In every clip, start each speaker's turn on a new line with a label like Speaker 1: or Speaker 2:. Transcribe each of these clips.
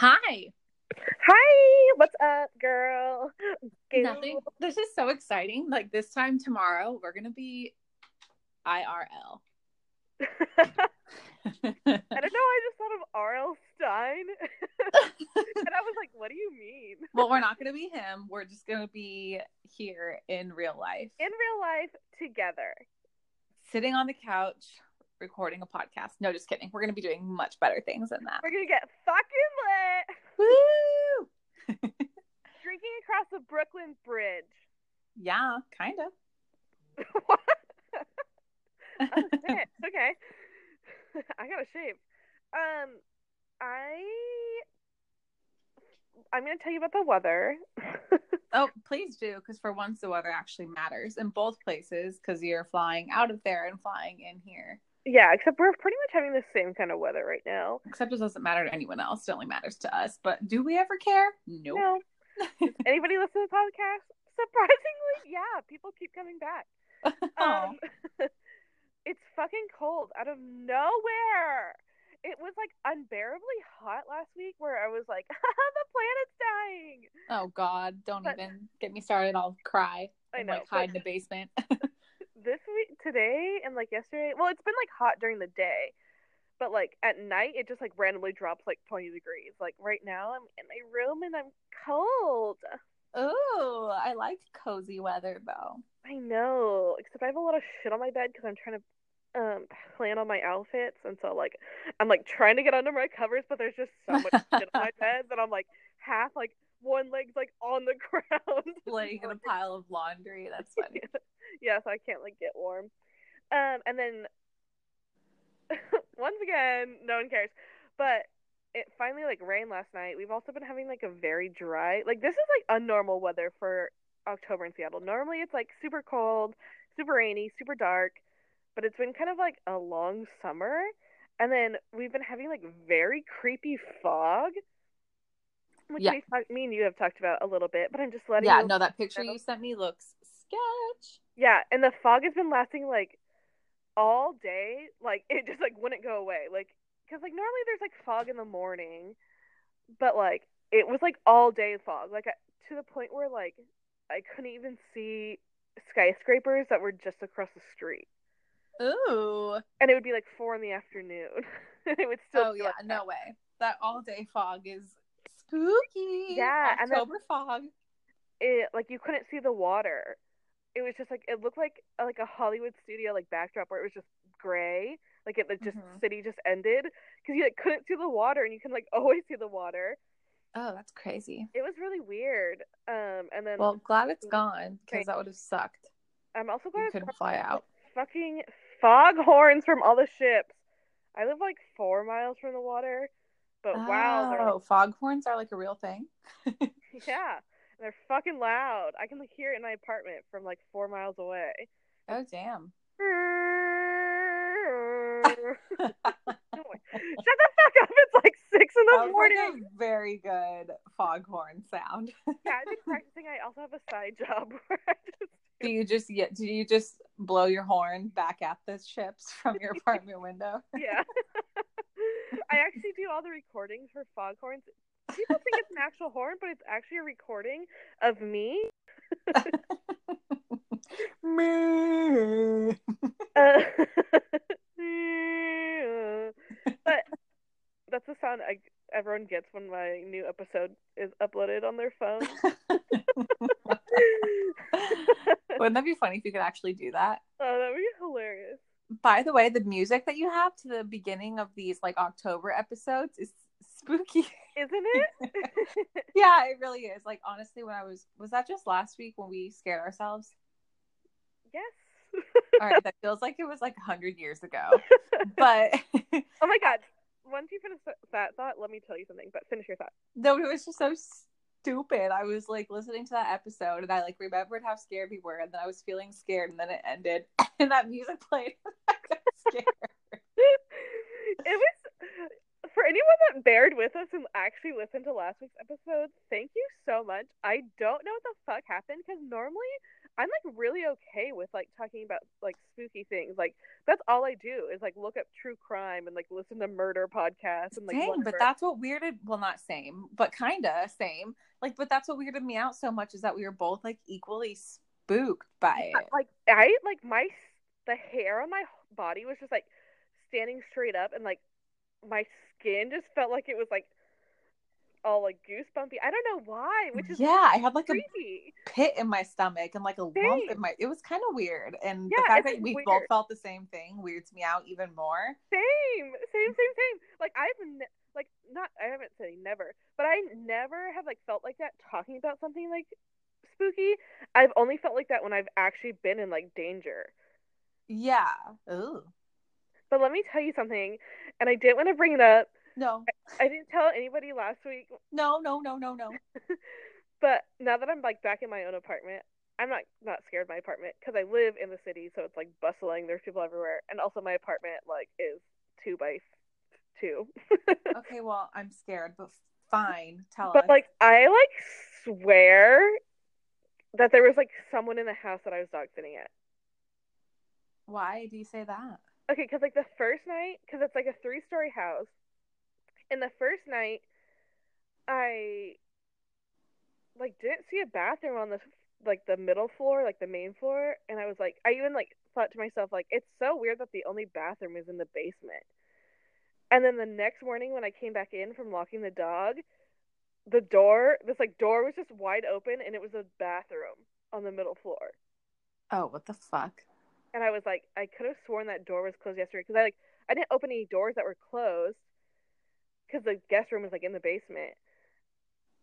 Speaker 1: Hi.
Speaker 2: Hi, what's up, girl?
Speaker 1: Nothing. This is so exciting. Like this time tomorrow, we're gonna be IRL.
Speaker 2: I don't know. I just thought of R.L. Stine, and I was like, "What do you mean?"
Speaker 1: well, we're not gonna be him. We're just gonna be here in real life,
Speaker 2: In real life, together.
Speaker 1: sitting on the couch, recording a podcast. No, just kidding. We're gonna be doing much better things than that.
Speaker 2: We're gonna get fucking lit,
Speaker 1: Woo!
Speaker 2: drinking across the Brooklyn Bridge.
Speaker 1: Yeah, kind of.
Speaker 2: what? oh shit. Okay. I gotta shave. Um, I. I'm gonna tell you about the weather.
Speaker 1: Oh, please do, because for once the weather actually matters in both places, because you're flying out of there and flying in here.
Speaker 2: Yeah, except we're pretty much having the same kind of weather right now.
Speaker 1: Except it doesn't matter to anyone else. It only matters to us. But do we ever care? Nope.
Speaker 2: No. Anybody listen to the podcast? Surprisingly, yeah, people keep coming back. Um, it's fucking cold out of nowhere. It was like unbearably hot last week where I was like, the planet's dying.
Speaker 1: oh God, don't
Speaker 2: But-
Speaker 1: even get me started. I'll cry.
Speaker 2: I know.
Speaker 1: like hide in the basement.
Speaker 2: This week, today, and like yesterday, well, it's been like hot during the day, but like at night, it just like randomly drops like 20 degrees. Like right now, I'm in my room and I'm cold.
Speaker 1: oh I like cozy weather though.
Speaker 2: I know, except I have a lot of shit on my bed because I'm trying to um plan on my outfits, and so like I'm like trying to get under my covers, but there's just so much shit on my bed that I'm like half like one leg's like on the ground,
Speaker 1: Laying in a pile of laundry. That's funny.
Speaker 2: yeah, so I can't like get warm. Um, and then once again, no one cares, but it finally like rained last night. We've also been having like a very dry, like this is like unnormal weather for October in Seattle. Normally it's like super cold, super rainy, super dark, but it's been kind of like a long summer. And then we've been having like very creepy fog, which
Speaker 1: Yeah.
Speaker 2: we me and you have talked about a little bit. But I'm just letting
Speaker 1: Yeah, no, that picture
Speaker 2: know.
Speaker 1: you sent me looks sketch.
Speaker 2: Yeah, and the fog has been lasting like all day. Like it just like wouldn't go away. Like because like normally there's like fog in the morning, but like it was like all day fog. Like to the point where like I couldn't even see skyscrapers that were just across the street,
Speaker 1: Ooh.
Speaker 2: and it would be like four in the afternoon. and it would still
Speaker 1: Oh yeah,
Speaker 2: like
Speaker 1: no way. That all day fog is spooky.
Speaker 2: Yeah, and then-
Speaker 1: October fog.
Speaker 2: it like you couldn't see the water. It was just like it looked like like a Hollywood studio like backdrop where it was just gray, like it like just
Speaker 1: Mhm.
Speaker 2: city just ended because you like couldn't see the water and you can like always see the water.
Speaker 1: Oh, that's crazy.
Speaker 2: It was really weird. Um, and then
Speaker 1: Well, glad it's gone because that would have sucked.
Speaker 2: I'm also glad
Speaker 1: You couldn't fly out.
Speaker 2: fucking fog horns from all the ships. I live like four miles from the water, but wow, they're
Speaker 1: Oh, foghorns are like a real thing.
Speaker 2: yeah, they're fucking loud. I can like, hear it in my apartment from like four miles away.
Speaker 1: Oh damn.
Speaker 2: Shut the fuck up! It's like six in the morning.
Speaker 1: like a very good foghorn sound.
Speaker 2: Yeah, I've been practicing. I also have a side job where I just
Speaker 1: do you just yeah, do you just blow your horn back at the ships from your apartment window?
Speaker 2: yeah. I actually do all the recordings for foghorns. People think it's an actual horn, but it's actually a recording of me.
Speaker 1: Me.
Speaker 2: Uh, but that's the sound I, everyone gets when my new episode is uploaded on their phone.
Speaker 1: Wouldn't that be funny if you could actually do that?
Speaker 2: Oh, that would be hilarious.
Speaker 1: By the way, the music that you have to the beginning of these like October episodes is spooky.
Speaker 2: Isn't it?
Speaker 1: yeah, it really is. Like honestly, when I was was that just last week when we scared ourselves?
Speaker 2: yes.
Speaker 1: All right, that feels like it was like a hundred years ago. But
Speaker 2: oh my god. Once you finish that thought, let me tell you something, but finish your thought.
Speaker 1: no, it was just so stupid. I was like listening to that episode and I like remembered how scared we were, and then I was feeling scared, and then it ended, and that music played. I got scared.
Speaker 2: it was for anyone that bared with us and actually listened to last week's episode, thank you so much. I don't know what the fuck happened because normally I'm like really okay with like talking about like spooky things. Like that's all I do is like look up true crime and like listen to murder podcasts and like
Speaker 1: same, but that's what weirded. Well, not same, but kinda same. Like, but that's what weirded me out so much is that we were both like equally spooked by it.
Speaker 2: like I like my the hair on my body was just like standing straight up and like my skin just felt like it was like all like goosebumpy. I don't know why, which is
Speaker 1: yeah, I had like a pit in my stomach and like a lump in my. It was kind of weird, and
Speaker 2: Yeah,
Speaker 1: the fact that we
Speaker 2: weird.
Speaker 1: both felt the same thing weirds me out even more.
Speaker 2: Same, same, same, same. Like I've ne- like not I haven't said never, but I never have like felt like that talking about something like spooky. I've only felt like that when I've actually been in like danger.
Speaker 1: Yeah. Ooh.
Speaker 2: But let me tell you something, and I didn't want to bring it up.
Speaker 1: No.
Speaker 2: I didn't tell anybody last week,
Speaker 1: No. No. No. No. No.
Speaker 2: but now that I'm like back in my own apartment, I'm not not scared of my apartment because I live in the city, so it's like bustling. There's people everywhere, and also my apartment like is two by two.
Speaker 1: Okay. Well, I'm scared, but fine. Tell
Speaker 2: But
Speaker 1: us.
Speaker 2: like I like swear that there was like someone in the house that I was dog sitting at.
Speaker 1: why do you say that?
Speaker 2: Okay, because like the first night, because it's like a three story house. And the first night, I like didn't see a bathroom on the like the middle floor, like the main floor, and I was like, I even like thought to myself like, it's so weird that the only bathroom is in the basement. And then the next morning when I came back in from locking the dog, the door, this like door was just wide open, and it was a bathroom on the middle floor.
Speaker 1: Oh, what the fuck?
Speaker 2: And I was like, I could have sworn that door was closed yesterday because I like I didn't open any doors that were closed because the guest room was like in the basement.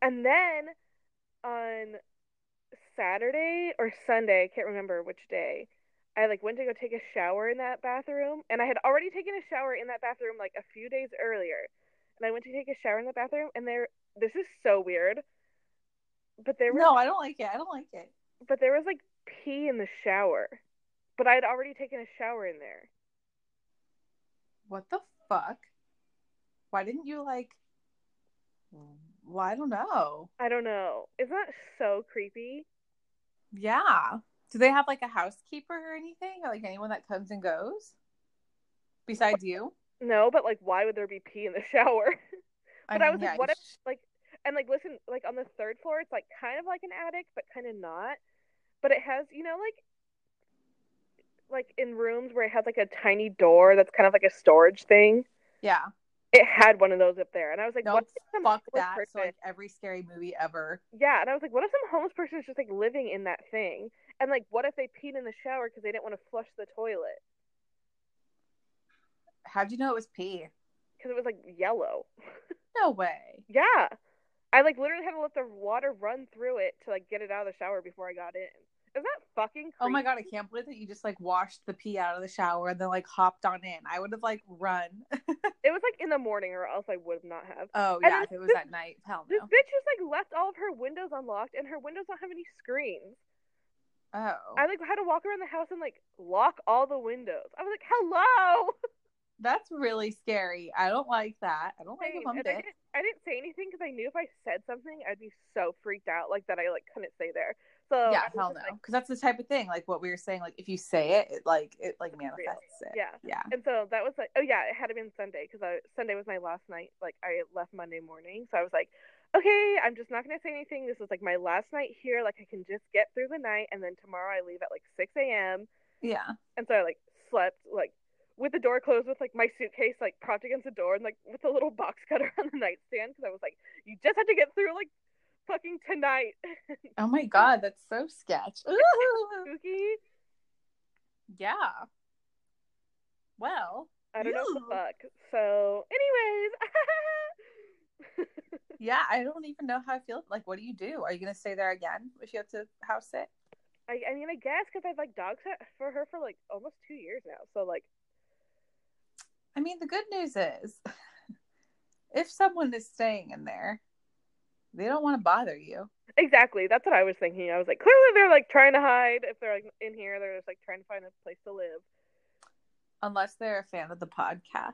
Speaker 2: And then on Saturday or Sunday, I can't remember which day, I like went to go take a shower in that bathroom, and I had already taken a shower in that bathroom like a few days earlier. And I went to take a shower in the bathroom, and there, this is so weird, but there was
Speaker 1: No, I don't like it. I don't like it.
Speaker 2: but there was like pee in the shower. But I had already taken a shower in there.
Speaker 1: What the fuck? Why didn't you like? Well, I don't know.
Speaker 2: I don't know. Isn't that so creepy?
Speaker 1: Yeah. Do they have like a housekeeper or anything, or like anyone that comes and goes besides you?
Speaker 2: No, but like, why would there be pee in the shower? But I was like, what if- like, and like, listen, like on the third floor, it's like kind of like an attic, but kind of not. But it has, you know, like, like in rooms where it has like a tiny door that's kind of like a storage thing.
Speaker 1: yeah.
Speaker 2: It had one of those up there, and I was like,
Speaker 1: No,
Speaker 2: what
Speaker 1: fuck that.
Speaker 2: person?
Speaker 1: So like every scary movie ever.
Speaker 2: Yeah, and I was like, what if some homeless person is just like living in that thing? And like, what if they peed in the shower because they didn't want to flush the toilet
Speaker 1: How'd you know it was pee?
Speaker 2: because it was like yellow?
Speaker 1: No way.
Speaker 2: Yeah, I like literally had to let the water run through it to like get it out of the shower before I got in. Isn't that fucking?
Speaker 1: Oh my god, I can't believe that you just like washed the pee out of the shower and then like hopped on in. I would have like run.
Speaker 2: It was like in the morning, or else I would not have.
Speaker 1: oh
Speaker 2: And
Speaker 1: yeah, if it was
Speaker 2: this-
Speaker 1: at night, hell no.
Speaker 2: This bitch just like left all of her windows unlocked, and her windows don't have any screens.
Speaker 1: Oh,
Speaker 2: I like had to walk around the house and like lock all the windows. I was like, hello.
Speaker 1: that's really scary. I don't like that. I don't like I'm
Speaker 2: I didn't, I didn't say anything because I knew if I said something, I'd be so freaked out, like that I like couldn't stay there. So
Speaker 1: yeah, hell no.
Speaker 2: like-
Speaker 1: Because that's the type of thing, like what we were saying. Like if you say it, it like it like manifests it.
Speaker 2: Yeah.
Speaker 1: yeah.
Speaker 2: And so that was like, oh yeah, it had to been Sunday because Sunday was my last night. Like I left Monday morning, so I was like, okay, I'm just not gonna say anything. This is like my last night here. Like I can just get through the night, and then tomorrow I leave at like 6 a.m.
Speaker 1: Yeah.
Speaker 2: And so I like slept like with the door closed, with like my suitcase like propped against the door, and like with a little box cutter on the nightstand because I was like, you just have to get through like fucking tonight.
Speaker 1: Oh my god, that's so sketch.
Speaker 2: Spooky.
Speaker 1: yeah. Well,
Speaker 2: I don't know what the fuck. So, anyways.
Speaker 1: yeah, I don't even know how I feel. Like, what do you do? Are you gonna stay there again if you have to house sit?
Speaker 2: I, I mean, I guess because I've like dog sat for her for like almost two years now. So like,
Speaker 1: I mean, the good news is, if someone is staying in there, they don't want to bother you.
Speaker 2: exactly, that's what I was thinking. I was like, clearly they're like trying to hide. If they're like in here, they're just like trying to find a place to live.
Speaker 1: Unless they're a fan of the podcast.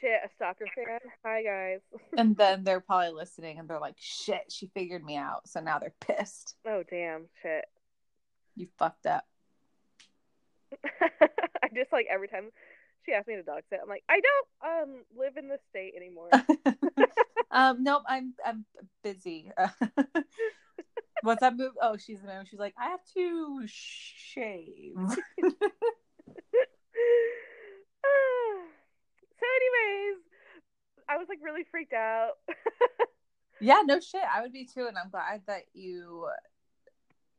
Speaker 2: Shit, a soccer fan. Hi guys.
Speaker 1: and then they're probably listening and they're like, shit, she figured me out. So now they're pissed.
Speaker 2: Oh damn, shit.
Speaker 1: You fucked up.
Speaker 2: I just like every time she asks me to dog sit, I'm like, I don't um live in this state anymore.
Speaker 1: um, nope, I'm I'm busy. What's that move? Oh, she's the moment. she's like, I have to shave.
Speaker 2: so, anyways, I was like really freaked out.
Speaker 1: yeah, no shit. I would be too, and I'm glad that you.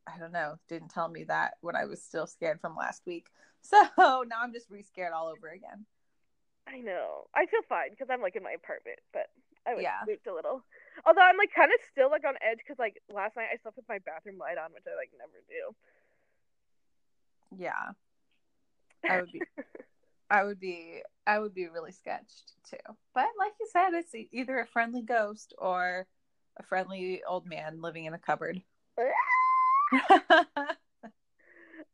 Speaker 1: I don't know, didn't tell me that when I was still scared from last week. So now I'm just re-scared all over again.
Speaker 2: I know. I feel fine because I'm like in my apartment, but I was
Speaker 1: Yeah.
Speaker 2: spooked a little. Although I'm like kind of still like on edge because like last night I slept with my bathroom light on, which I like never do.
Speaker 1: Yeah, I would be. I would be. I would be really sketched too. But like you said, it's either a friendly ghost or a friendly old man living in a cupboard.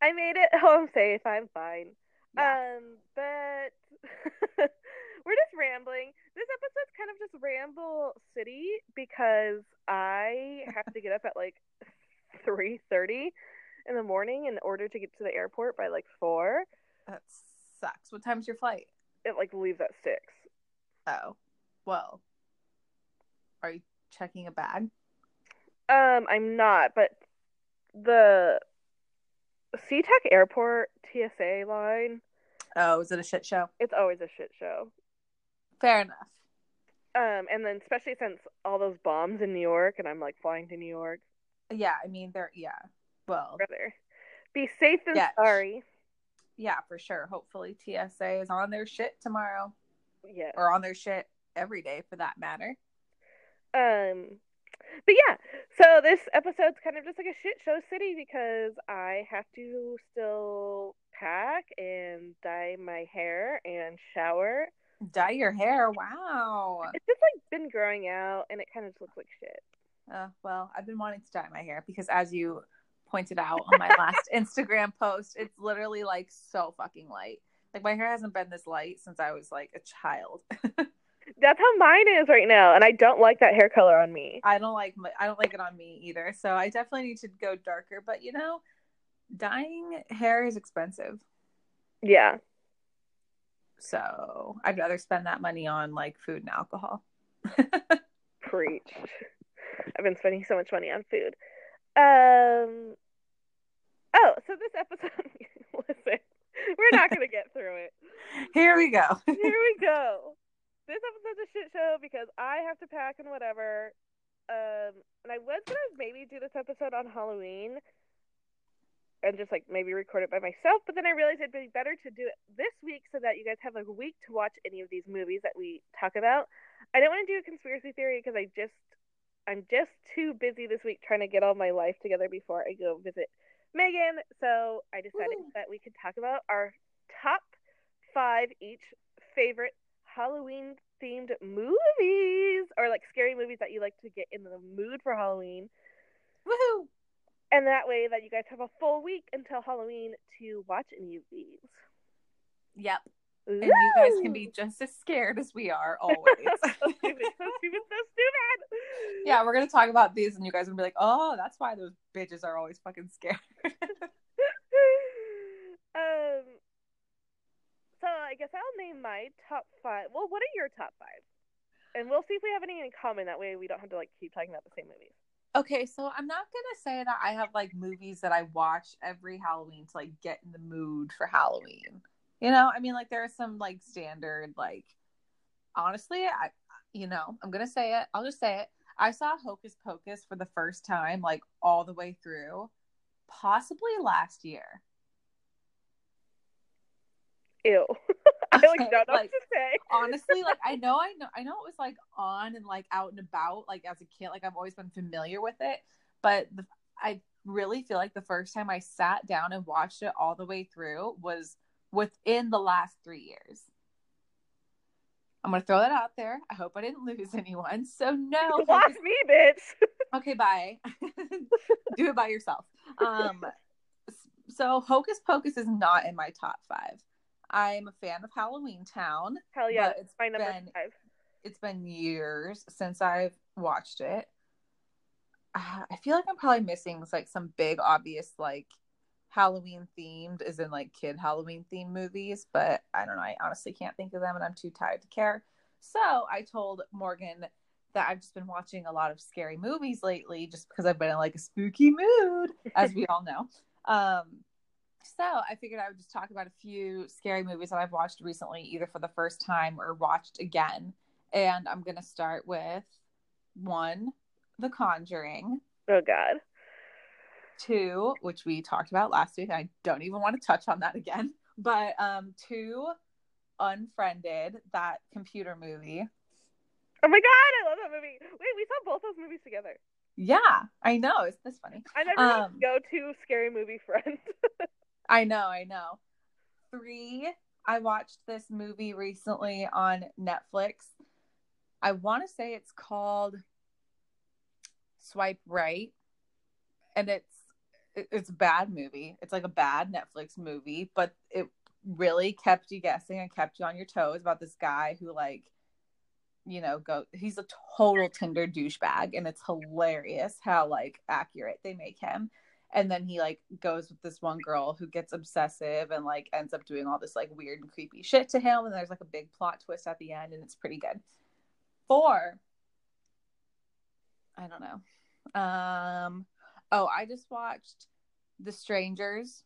Speaker 2: I made it home safe. I'm fine.
Speaker 1: Yeah.
Speaker 2: Um, but we're just rambling. This episode's kind of just ramble city because I have to get up at like three thirty in the morning in order to get to the airport by like four.
Speaker 1: that sucks. What time's your flight?
Speaker 2: It like leaves at six.
Speaker 1: Oh, well. Are you checking a bag?
Speaker 2: Um, I'm not, but the SeaTac Airport TSA line,
Speaker 1: Oh, is it a shit show?
Speaker 2: it's always a shit show.
Speaker 1: Fair enough.
Speaker 2: Um, and then especially since all those bombs in New York, and I'm like flying to New York,
Speaker 1: Yeah, I mean, they're yeah. Well,
Speaker 2: brother. Be safe and
Speaker 1: Yeah.
Speaker 2: sorry.
Speaker 1: yeah, for sure. Hopefully, TSA is on their shit tomorrow,
Speaker 2: Yeah.
Speaker 1: or on their shit every day for that matter.
Speaker 2: Um, but yeah, so this episode's kind of just like a shit show city because I have to still pack and dye my hair and shower.
Speaker 1: Dye your hair. Wow.
Speaker 2: It's just like been growing out, and it kind of just looks like shit.
Speaker 1: Uh, well, I've been wanting to dye my hair because, as you pointed out on my last Instagram post, it's literally like so fucking light. Like my hair hasn't been this light since I was like a child.
Speaker 2: That's how mine is right now, and I don't like that hair color on me.
Speaker 1: I don't like my, I don't like it on me either. So I definitely need to go darker. But you know, dyeing hair is expensive.
Speaker 2: Yeah.
Speaker 1: So I'd rather spend that money on like food and alcohol.
Speaker 2: Preach. I've been spending so much money on food. Um. Oh, so this episode. listen, we're not gonna get through it.
Speaker 1: Here we go.
Speaker 2: Here we go. This episode's a shit show because I have to pack and whatever. Um, and I was gonna maybe do this episode on Halloween and just like maybe record it by myself, but then I realized it'd be better to do it this week so that you guys have like a week to watch any of these movies that we talk about. I don't want to do a conspiracy theory because I just I'm just too busy this week trying to get all my life together before I go visit Megan. So I decided
Speaker 1: Woo.
Speaker 2: that we could talk about our top five each favorite Halloween themed movies or like scary movies that you like to get in the mood for Halloween.
Speaker 1: Woohoo!
Speaker 2: And that way that you guys have a full week until Halloween to watch any of these.
Speaker 1: Yep. And you guys can be just as scared as we are always.
Speaker 2: so stupid, so stupid, so stupid.
Speaker 1: yeah, we're gonna talk about these, and you guys are gonna be like, "Oh, that's why those bitches are always fucking scared."
Speaker 2: um. So I guess I'll name my top five. Well, what are your top five? And we'll see if we have any in common. That way, we don't have to like keep talking about the same movies.
Speaker 1: okay, so I'm not gonna say that I have like movies that I watch every Halloween to like get in the mood for Halloween. You know, I mean, like there are some like standard like. Honestly, I, you know, I'm gonna say it. I'll just say it. I saw Hocus Pocus for the first time, like all the way through, possibly last year.
Speaker 2: Ew. I like don't know
Speaker 1: like,
Speaker 2: what to say.
Speaker 1: honestly like i know i know i know it was like on and like out and about like as a kid like i've always been familiar with it but the, i really feel like the first time i sat down and watched it all the way through was within the last three years i'm gonna throw that out there i hope i didn't lose anyone so no Hocus-
Speaker 2: me, bitch.
Speaker 1: okay bye do it by yourself um so hocus pocus is not in my top five i'm a fan of halloween town
Speaker 2: Hell yeah,
Speaker 1: it's
Speaker 2: my number
Speaker 1: been
Speaker 2: five.
Speaker 1: it's been years since I've watched it. Uh, I feel like I'm probably missing like some big obvious like Halloween themed is in like kid Halloween themed movies, but I don't know. I honestly can't think of them and I'm too tired to care. So I told Morgan that I've just been watching a lot of scary movies lately just because I've been in like a spooky mood, as we all know. Um, so I figured I would just talk about a few scary movies that I've watched recently, either for the first time or watched again. And I'm going to start with one, The Conjuring.
Speaker 2: Oh, God.
Speaker 1: Two, which we talked about last week. I don't even want to touch on that again. But um, two, Unfriended, that computer movie.
Speaker 2: Oh my god, I love that movie. Wait, we saw both those movies together.
Speaker 1: Yeah, I know. Isn't this funny?
Speaker 2: I never um, go to scary movie friend.
Speaker 1: I know, I know. Three, I watched this movie recently on Netflix. I want to say it's called Swipe Right, and it's it's a bad movie. It's like a bad Netflix movie, but it really kept you guessing and kept you on your toes about this guy who like you know go he's a total tinder douchebag and it's hilarious how like accurate they make him and then he like goes with this one girl who gets obsessive and like ends up doing all this like weird and creepy shit to him and there's like a big plot twist at the end and it's pretty good four i don't know um oh i just watched the strangers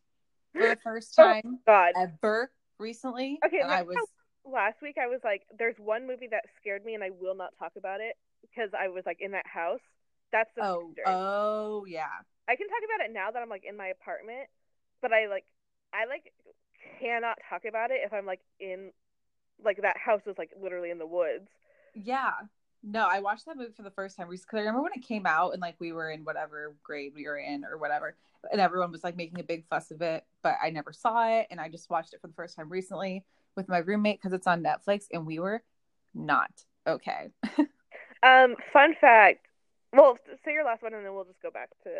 Speaker 1: for the first oh, time
Speaker 2: oh, God.
Speaker 1: ever recently.
Speaker 2: Okay,
Speaker 1: and I was
Speaker 2: last week. I was like, "There's one movie that scared me, and I will not talk about it because I was like in that house." That's the
Speaker 1: oh oh yeah.
Speaker 2: I can talk about it now that I'm like in my apartment, but I like I like cannot talk about it if I'm like in like that house is like literally in the woods.
Speaker 1: Yeah. No, I watched that movie for the first time because I remember when it came out and like we were in whatever grade we were in or whatever, and everyone was like making a big fuss of it, but I never saw it and I just watched it for the first time recently with my roommate because it's on Netflix and we were not okay.
Speaker 2: um, fun fact. Well, say your last one and then we'll just go back to.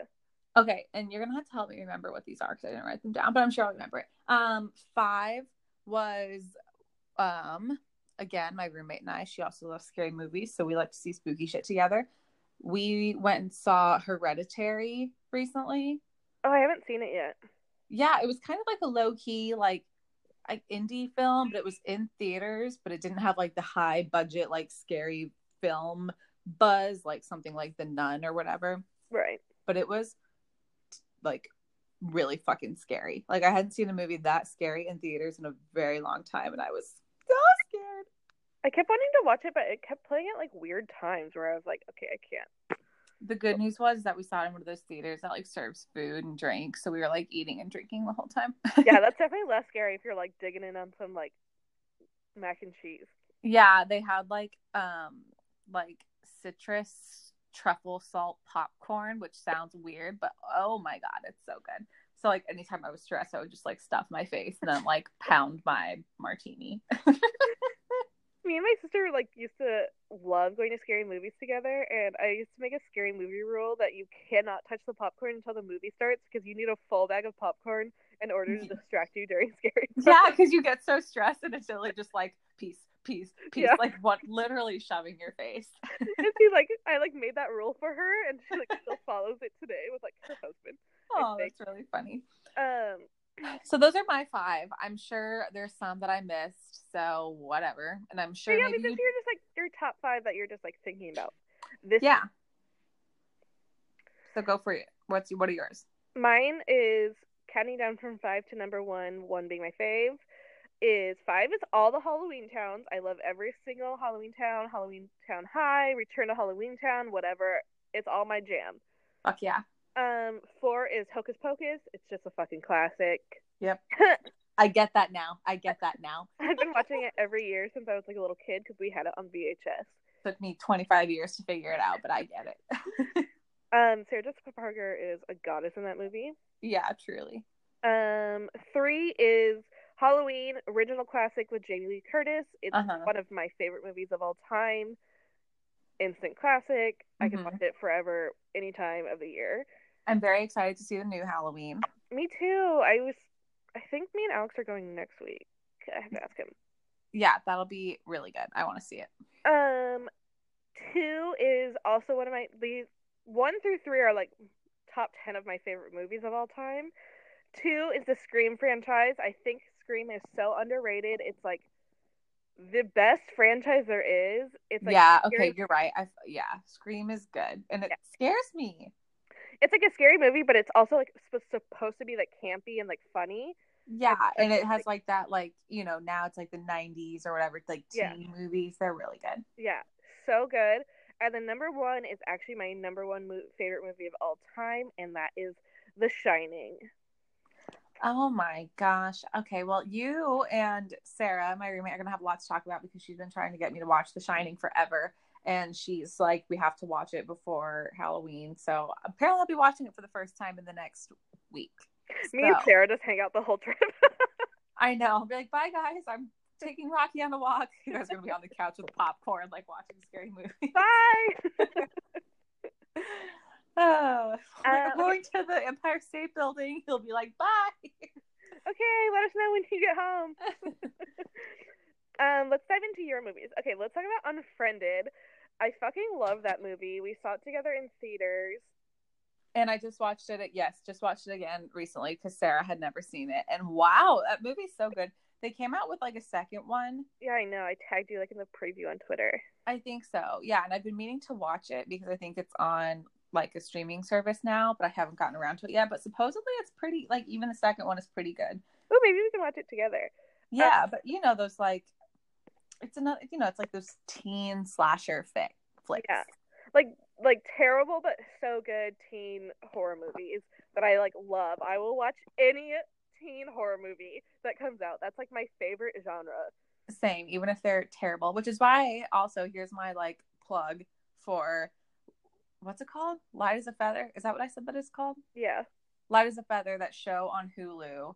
Speaker 1: Okay, and you're gonna have to help me remember what these are because I didn't write them down, but I'm sure I'll remember it. Um, five was, um, again my roommate and I. She also loves scary movies, so we like to see spooky shit together. We went and saw Hereditary recently.
Speaker 2: Oh, I haven't seen it yet.
Speaker 1: Yeah, it was kind of like a low key, like like indie film, but it was in theaters, but it didn't have like the high budget, like scary film buzz, like something like The Nun or whatever.
Speaker 2: Right.
Speaker 1: But it was like really fucking scary. Like I hadn't seen a movie that scary in theaters in a very long time, and I was so scared.
Speaker 2: I kept wanting to watch it, but it kept playing at like weird times where I was like, okay, I can't
Speaker 1: the good news was that we saw it in one of those theaters that like serves food and drinks so we were like eating and drinking the whole time.
Speaker 2: yeah, that's definitely less scary if you're like digging in on some like mac and cheese.
Speaker 1: Yeah, they had like um like citrus truffle salt popcorn, which sounds weird, but oh my god, it's so good. So like anytime I was stressed, I would just like stuff my face and then like pound my martini.
Speaker 2: me and my sister like used to love going to scary movies together and i used to make a scary movie rule that you cannot touch the popcorn until the movie starts because you need a full bag of popcorn in order to distract you during scary
Speaker 1: yeah because you get so stressed and it's really just like peace peace peace yeah. like what literally shoving your face
Speaker 2: and she like i like made that rule for her and she like still follows it today with like her husband
Speaker 1: oh that's really funny
Speaker 2: um
Speaker 1: so those are my five. I'm sure there's some that I missed, so whatever. And I'm sure
Speaker 2: yeah, because you... you're just like your top five that you're just like thinking about. This
Speaker 1: yeah. So go for it. What's what are yours?
Speaker 2: Mine is counting down from five to number one. One being my fave. Is five is all the Halloween towns. I love every single Halloween town. Halloween Town High, Return to Halloween Town, whatever. It's all my jam.
Speaker 1: Fuck yeah.
Speaker 2: Um, four is Hocus Pocus. It's just a fucking classic.
Speaker 1: Yep. I get that now. I get that now.
Speaker 2: I've been watching it every year since I was like a little kid because we had it on VHS.
Speaker 1: Took me 25 years to figure it out, but I get
Speaker 2: it. um, Sarah Jessica Parker is a goddess in that movie.
Speaker 1: Yeah, truly.
Speaker 2: Um, three is Halloween original classic with Jamie Lee Curtis. It's uh-huh. one of my favorite movies of all time. Instant classic. Mm-hmm. I can mm-hmm. watch it forever, any time of the year.
Speaker 1: I'm very excited to see the new Halloween.
Speaker 2: Me too. I was I think me and Alex are going next week. I have to ask him.
Speaker 1: Yeah, that'll be really good. I want to see it.
Speaker 2: Um two is also one of my these one through three are like top ten of my favorite movies of all time. two is the Scream franchise. I think Scream is so underrated. It's like the best franchise there is. It's like
Speaker 1: yeah,
Speaker 2: scary-
Speaker 1: okay, you're right. I yeah, Scream is good, and it
Speaker 2: Yeah.
Speaker 1: scares me.
Speaker 2: It's like a scary movie, but it's also like supposed to be like campy and like funny.
Speaker 1: Yeah,
Speaker 2: It's-
Speaker 1: and it has
Speaker 2: like-
Speaker 1: like that, like you know, now it's like the '90s or whatever, like
Speaker 2: Yeah.
Speaker 1: teen movies. They're really good.
Speaker 2: Yeah, so good. And the number one is actually my number one mo- favorite movie of all time, and that is The Shining.
Speaker 1: Oh my gosh. Okay, well, you and Sarah, my roommate, are gonna have a lot to talk about because she's been trying to get me to watch The Shining forever, and she's like, we have to watch it before Halloween. So apparently, I'll be watching it for the first time in the next week.
Speaker 2: Me and Sarah just hang out the whole trip.
Speaker 1: I know. I'll be like, bye guys. I'm taking Rocky on a walk. You guys are gonna be on the couch with popcorn, like watching a scary movie.
Speaker 2: Bye.
Speaker 1: oh,
Speaker 2: Uh,
Speaker 1: we're going to the Empire State Building. He'll be like, bye.
Speaker 2: okay, let us know when you get home. um, let's dive into your movies. Okay, let's talk about Unfriended. I fucking love that movie. We saw it together in theaters.
Speaker 1: And I just watched it. Yes, just watched it again recently because Sarah had never seen it. And wow, that movie's so good. They came out with like a second one.
Speaker 2: Yeah, I know. I tagged you like in the preview on Twitter.
Speaker 1: I think so. Yeah, and I've been meaning to watch it because I think it's on like a streaming service now, but I haven't gotten around to it yet. But supposedly it's pretty like even the second one is pretty good.
Speaker 2: Oh, maybe we can watch it together.
Speaker 1: Yeah, uh, but you know those like it's another you know it's like those teen slasher fic flicks.
Speaker 2: Yeah. Like like terrible but so good teen horror movies that I like love. I will watch any teen horror movie that comes out. That's like my favorite genre.
Speaker 1: Same, even if they're terrible. Which is why also here's my like plug for what's it called? Light as a feather. Is that what I said that it's called?
Speaker 2: Yeah.
Speaker 1: Light as a feather. That show on Hulu.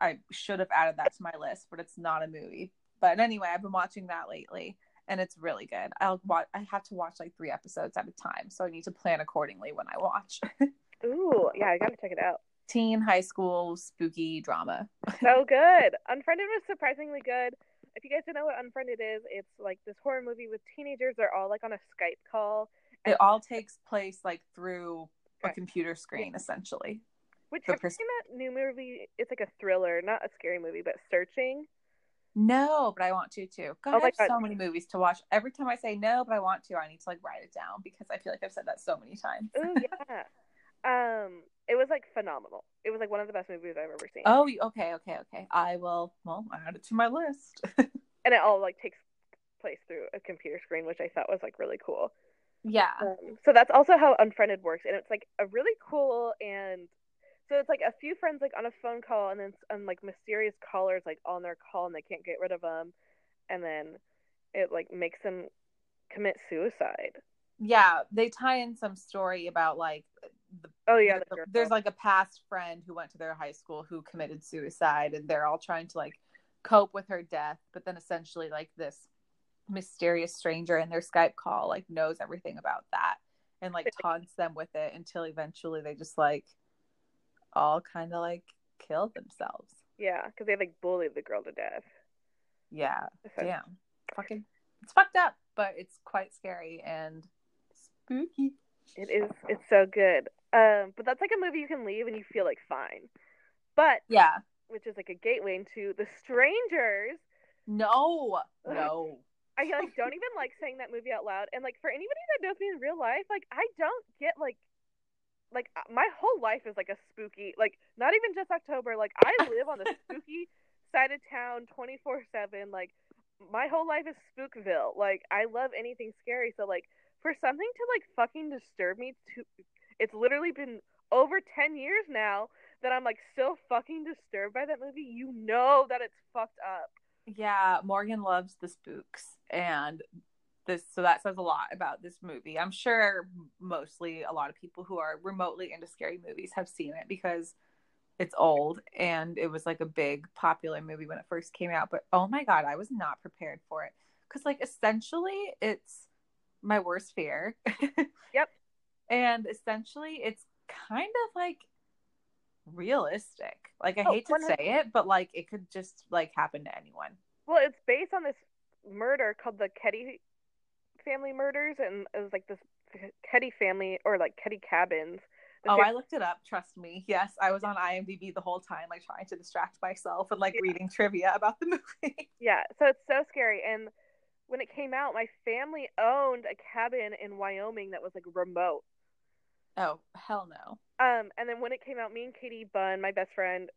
Speaker 1: I should have added that to my list, but it's not a movie. But anyway, I've been watching that lately, and it's really good. I'll watch. I have to watch like three episodes at a time, so I need to plan accordingly when I watch.
Speaker 2: Ooh, yeah, I gotta check it out.
Speaker 1: Teen high school spooky drama.
Speaker 2: So good. Unfriended was surprisingly good. If you guys don't know what Unfriended is, it's like this horror movie with teenagers. They're all like on a Skype call,
Speaker 1: It all takes place like through a computer screen, essentially.
Speaker 2: which
Speaker 1: The
Speaker 2: have you seen that new movie? It's like a thriller, not a scary movie, but Searching.
Speaker 1: No, but I want to too. God,
Speaker 2: Oh
Speaker 1: I have
Speaker 2: God.
Speaker 1: so many movies to watch. Every time I say no, but I want to, I need to like write it down because I feel like I've said that so many times.
Speaker 2: Ooh, yeah. um, it was like phenomenal. It was like one of the best movies I've ever seen.
Speaker 1: Oh, okay, okay, okay. I will. Well, i add it to my list.
Speaker 2: and it all like takes place through a computer screen, which I thought was like really cool.
Speaker 1: Yeah,
Speaker 2: Um, so that's also how Unfriended works, and it's like a really cool and so it's like a few friends like on a phone call, and then and like mysterious callers like on their call, and they can't get rid of them, and then it like makes them commit suicide.
Speaker 1: yeah. They tie in some story about like the,
Speaker 2: Oh yeah,
Speaker 1: there's,
Speaker 2: the
Speaker 1: there's like a past friend who went to their high school who committed suicide, and they're all trying to like cope with her death. But then essentially, like this mysterious stranger in their Skype call like knows everything about that and like taunts them with it until eventually they just like all kind of like kill themselves.
Speaker 2: yeah, because they like bullied the girl to death.
Speaker 1: Yeah, damn, fucking, it's fucked up, but it's quite scary and spooky.
Speaker 2: It is. It's so good. Um, but that's like a movie you can leave and you feel like fine. But
Speaker 1: Yeah,
Speaker 2: which is like a gateway into The Strangers.
Speaker 1: no, no.
Speaker 2: I like don't even like saying that movie out loud. And like for anybody that knows me in real life, like I don't get like like uh, my whole life is like a spooky like not even just October. Like I live on the spooky side of town 24/7. Like my whole life is Spookville. Like I love anything scary. So like for something to like fucking disturb me to it's literally been over 10 years now that I'm like still fucking disturbed by that movie. You know that it's fucked up.
Speaker 1: Yeah, Morgan loves the spooks, and this so that says a lot about this movie. I'm sure mostly a lot of people who are remotely into scary movies have seen it because it's old and it was like a big popular movie when it first came out. But oh my god, I was not prepared for it because like essentially it's my worst fear.
Speaker 2: Yep.
Speaker 1: And essentially it's kind of like realistic. Like I
Speaker 2: Oh,
Speaker 1: hate to
Speaker 2: 100
Speaker 1: say it, but like it could just like happen to anyone.
Speaker 2: Well, it's based on this murder called the Keddie family murders, and it was like this Keddie family or like Keddie cabins
Speaker 1: Oh, I looked it up. Trust me. Yes, I was on IMDb the whole time, like trying to distract myself and like
Speaker 2: Yeah.
Speaker 1: reading trivia about the movie.
Speaker 2: yeah, so it's so scary. And when it came out, my family owned a cabin in Wyoming that was like remote.
Speaker 1: oh, hell no.
Speaker 2: Um, and then when it came out, me and Katie Bunn, my best friend,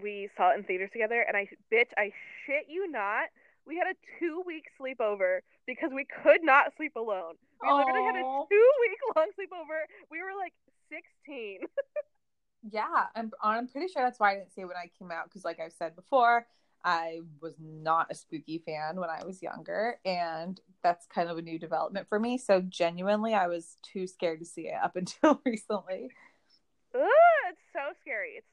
Speaker 2: we saw it in theaters together. And I, bitch, I shit you not, we had a two week sleepover because we could not sleep alone. We literally had a two week long sleepover. We were like 16.
Speaker 1: Yeah, I'm I'm pretty sure that's why I didn't see it when I came out because, like I've said before, I was not a spooky fan when I was younger, and that's kind of a new development for me. So genuinely, I was too scared to see it up until recently.
Speaker 2: Ugh, it's so scary. It's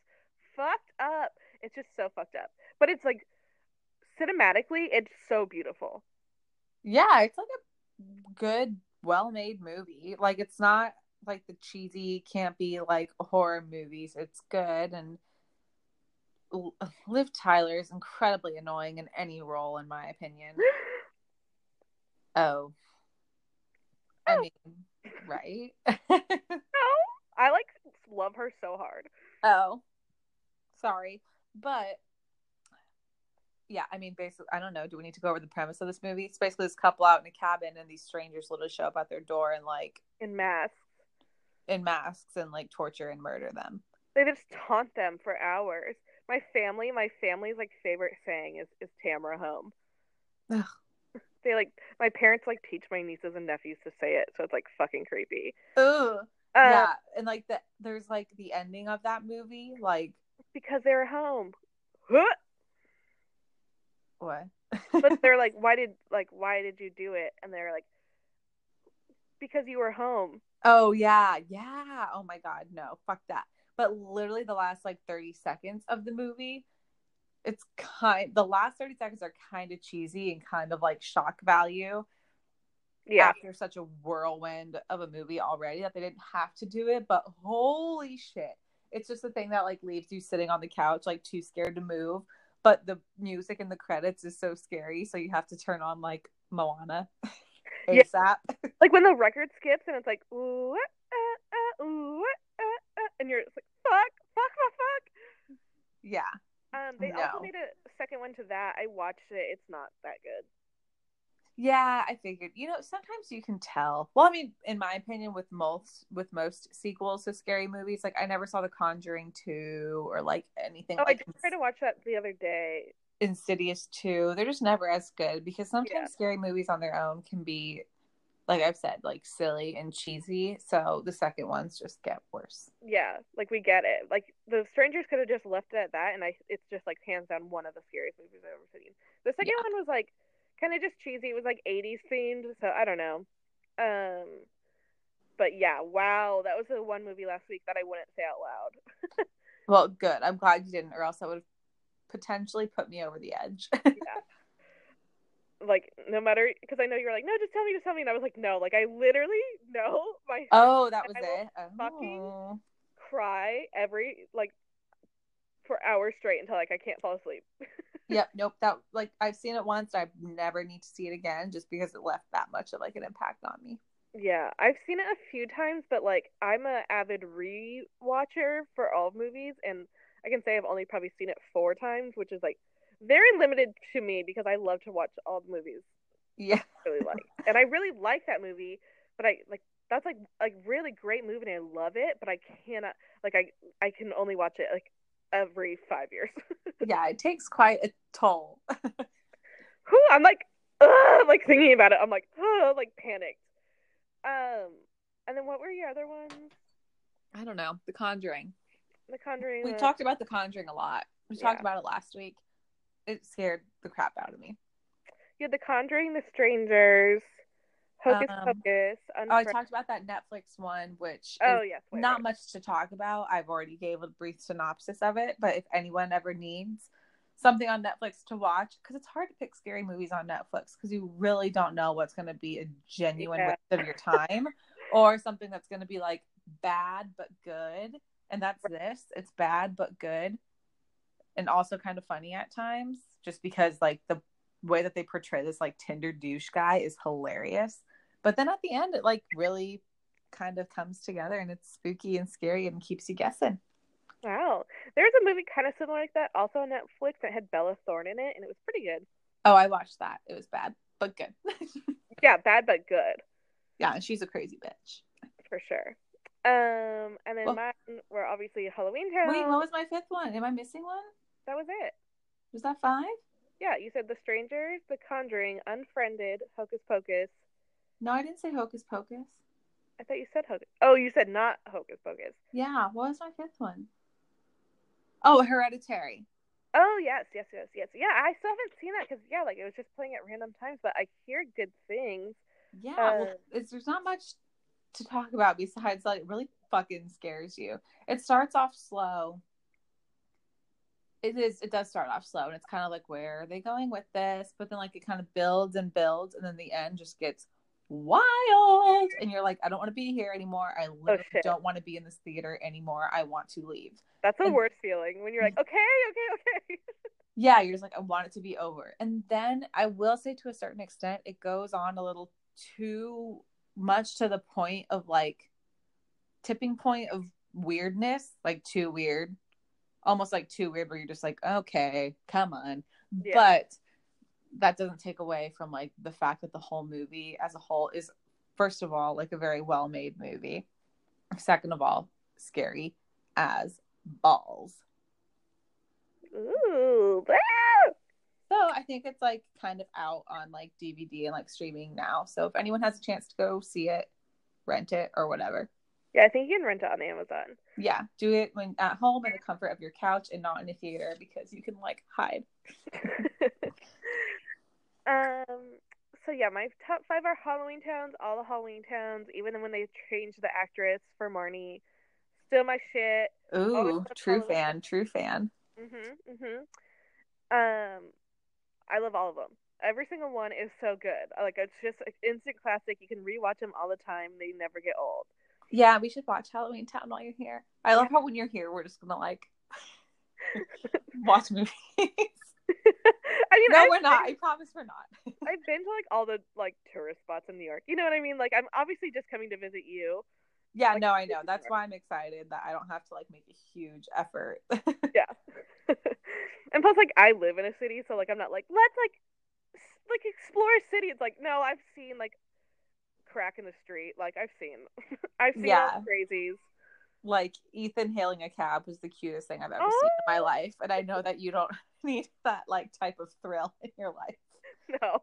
Speaker 2: fucked up. It's just so fucked up. But it's like cinematically, it's so beautiful.
Speaker 1: Yeah, it's like a good, well-made movie. Like it's not like the cheesy, campy like horror movies. It's good and. Liv Tyler is incredibly annoying in any role, in my opinion. Oh. I oh. mean, right?
Speaker 2: No, I like love her so hard.
Speaker 1: oh. Sorry. But yeah, I mean basically I don't know, do we need to go over the premise of this movie? It's basically this couple out in a cabin and these strangers literally show up at their door and like
Speaker 2: In masks,
Speaker 1: in masks and like torture and murder them.
Speaker 2: they just taunt them for hours. My family, my family's like favorite saying is is Tamara home.
Speaker 1: Ugh.
Speaker 2: They like my parents like teach my nieces and nephews to say it, so it's like fucking creepy.
Speaker 1: Ugh.
Speaker 2: Uh,
Speaker 1: yeah, and like the there's like the ending of that movie, like
Speaker 2: because they're home. Huh?
Speaker 1: What?
Speaker 2: but they're like, why did like why did you do it? And they're like, because you were home.
Speaker 1: Oh yeah, yeah. Oh my god, no, fuck that. But literally the last like 30 seconds of the movie, it's kind the last 30 seconds are kind of cheesy and kind of like shock value
Speaker 2: Yeah,
Speaker 1: after such a whirlwind of a movie already that they didn't have to do it, but holy shit. It's just the thing that like leaves you sitting on the couch like too scared to move, but the music in the credits is so scary, so you have to turn on like Moana
Speaker 2: Yeah.
Speaker 1: ASAP.
Speaker 2: like when the record skips and it's like ooh, uh, uh, ooh, uh, uh, and you're it's like fuck, fuck, fuck, fuck.
Speaker 1: yeah.
Speaker 2: Um, they
Speaker 1: No.
Speaker 2: also made a second one to that. I watched it. It's not that good.
Speaker 1: Yeah, I figured. You know, sometimes you can tell. Well, I mean, in my opinion, with most with most sequels to scary movies, like I never saw The Conjuring two or like anything
Speaker 2: Oh, I
Speaker 1: like
Speaker 2: did try to watch that the other day.
Speaker 1: Insidious two. They're just never as good because sometimes
Speaker 2: Yeah.
Speaker 1: scary movies on their own can be, like I've said, like silly and cheesy. So the second ones just get worse.
Speaker 2: Yeah, like we get it. Like the strangers could have just left it at that, and I it's just like hands down one of the scariest movies I've ever seen. The second
Speaker 1: Yeah.
Speaker 2: one was like kind of just cheesy. It was like 80s themed, so I don't know. Um, but yeah, wow, that was the one movie last week that I wouldn't say out loud.
Speaker 1: Well, good. I'm glad you didn't, or else that would have potentially put me over the edge. yeah.
Speaker 2: Like no matter, because I know you're like, no, just tell me, just tell me, and I was like, no, like I literally know my
Speaker 1: oh, that was it.
Speaker 2: fucking-
Speaker 1: Oh.
Speaker 2: cry every like for hours straight until like I can't fall asleep.
Speaker 1: Yep nope that like i've seen it once i never need to see it again just because it left that much of like an impact on me.
Speaker 2: Yeah, I've seen it a few times, but like I'm a avid re-watcher for all movies, and I can say I've only probably seen it four times, which is like very limited to me because I love to watch all the movies
Speaker 1: yeah.
Speaker 2: I really like, and I really like that movie, but I like that's like like really great movie and I love it, but I cannot like I I can only watch it like every five years.
Speaker 1: yeah it takes quite a toll.
Speaker 2: I'm like, ugh, like thinking about it, I'm like, ugh, like panicked. Um, and then what were your other ones?
Speaker 1: i don't know. The conjuring.
Speaker 2: The Conjuring.
Speaker 1: we
Speaker 2: uh,
Speaker 1: talked about the conjuring a lot. We talked about it last week. It scared the crap out of me.
Speaker 2: You had The Conjuring, The Strangers, Hocus
Speaker 1: Um,
Speaker 2: Pocus.
Speaker 1: oh i talked about that netflix one which
Speaker 2: Oh
Speaker 1: is
Speaker 2: yes, wait,
Speaker 1: not
Speaker 2: wait.
Speaker 1: much to talk about i've already gave a brief synopsis of it but if anyone ever needs something on netflix to watch because it's hard to pick scary movies on netflix because you really don't know what's going to be a genuine
Speaker 2: Yeah.
Speaker 1: waste of your time or something that's going to be like bad but good and that's this it's bad but good and also kind of funny at times just because like the way that they portray this like tinder douche guy is hilarious but then at the end it like really kind of comes together and it's spooky and scary and keeps you guessing.
Speaker 2: Wow. There's a movie kind of similar like that, also on Netflix that had Bella Thorne in it, and it was pretty good.
Speaker 1: Oh, I watched that. It was bad, but good.
Speaker 2: Yeah, bad but good
Speaker 1: yeah, and she's a crazy bitch.
Speaker 2: for sure. Um, and then
Speaker 1: Well-
Speaker 2: mine were obviously Halloween Town.
Speaker 1: Wait, what was my fifth one? Am I missing one?
Speaker 2: that was it.
Speaker 1: Was that five?
Speaker 2: Yeah, you said The Strangers, The Conjuring, Unfriended, Hocus Pocus.
Speaker 1: No, I didn't say Hocus Pocus.
Speaker 2: I thought you said Hocus. Oh, you said not Hocus Pocus.
Speaker 1: Yeah, what was my fifth one? Oh, Hereditary.
Speaker 2: Oh yes, yes, yes, yes. Yeah, I still haven't seen that because yeah, like it was just playing at random times, but I hear good things.
Speaker 1: Yeah,
Speaker 2: Uh,
Speaker 1: well, it's, there's not much to talk about besides like it really fucking scares you. It starts off slow. It is. It does start off slow, and it's kind of like where are they going with this? But then like it kind of builds and builds, and then the end just gets wild, and you're like, I don't want to be here anymore. I oh, literally
Speaker 2: Oh,
Speaker 1: don't want to be in this theater anymore. I want to leave.
Speaker 2: That's the
Speaker 1: And-
Speaker 2: worst feeling when you're like, okay, okay, okay.
Speaker 1: yeah, you're just like, I want it to be over. And then I will say to a certain extent, it goes on a little too much to the point of like tipping point of weirdness, like too weird. Almost like too weird where you're just like, okay, come on.
Speaker 2: Yeah.
Speaker 1: But that doesn't take away from like the fact that the whole movie as a whole is first of all like a very well made movie. Second of all, scary as balls.
Speaker 2: Ooh!
Speaker 1: So I think it's like kind of out on like DVD and like streaming now. So if anyone has a chance to go see it, rent it or whatever.
Speaker 2: yeah, I think you can rent it on Amazon.
Speaker 1: Yeah, do it when at home in the comfort of your couch and not in a theater because you can like hide.
Speaker 2: um. So yeah, my top five are Halloween towns. All the Halloween towns, even when they changed the actress for Marnie, still my shit.
Speaker 1: Ooh, true
Speaker 2: Halloween.
Speaker 1: fan, true fan.
Speaker 2: Mhm. Mhm. Um, I love all of them. Every single one is so good. Like it's just an instant classic. You can rewatch them all the time. They never get old.
Speaker 1: Yeah, we should watch Halloween Town while you're here. I love how when you're here, we're just gonna like watch movies.
Speaker 2: I mean,
Speaker 1: no,
Speaker 2: I've
Speaker 1: we're not. I promise we're not.
Speaker 2: I've been to like all the like tourist spots in New York. You know what I mean? Like I'm obviously just coming to visit you.
Speaker 1: Yeah,
Speaker 2: Like,
Speaker 1: no, I know. That's why I'm excited that I don't have to like make a huge effort.
Speaker 2: Yeah. and plus, like I live in a city, so like I'm not like let's like s- like explore a city. It's like no, I've seen like crack in the street. Like I've seen, I've seen
Speaker 1: Yeah.
Speaker 2: all the crazies.
Speaker 1: Like Ethan hailing a cab was the cutest thing I've ever
Speaker 2: Oh.
Speaker 1: seen in my ah. life, and I know that you don't need that like type of thrill in your life.
Speaker 2: No,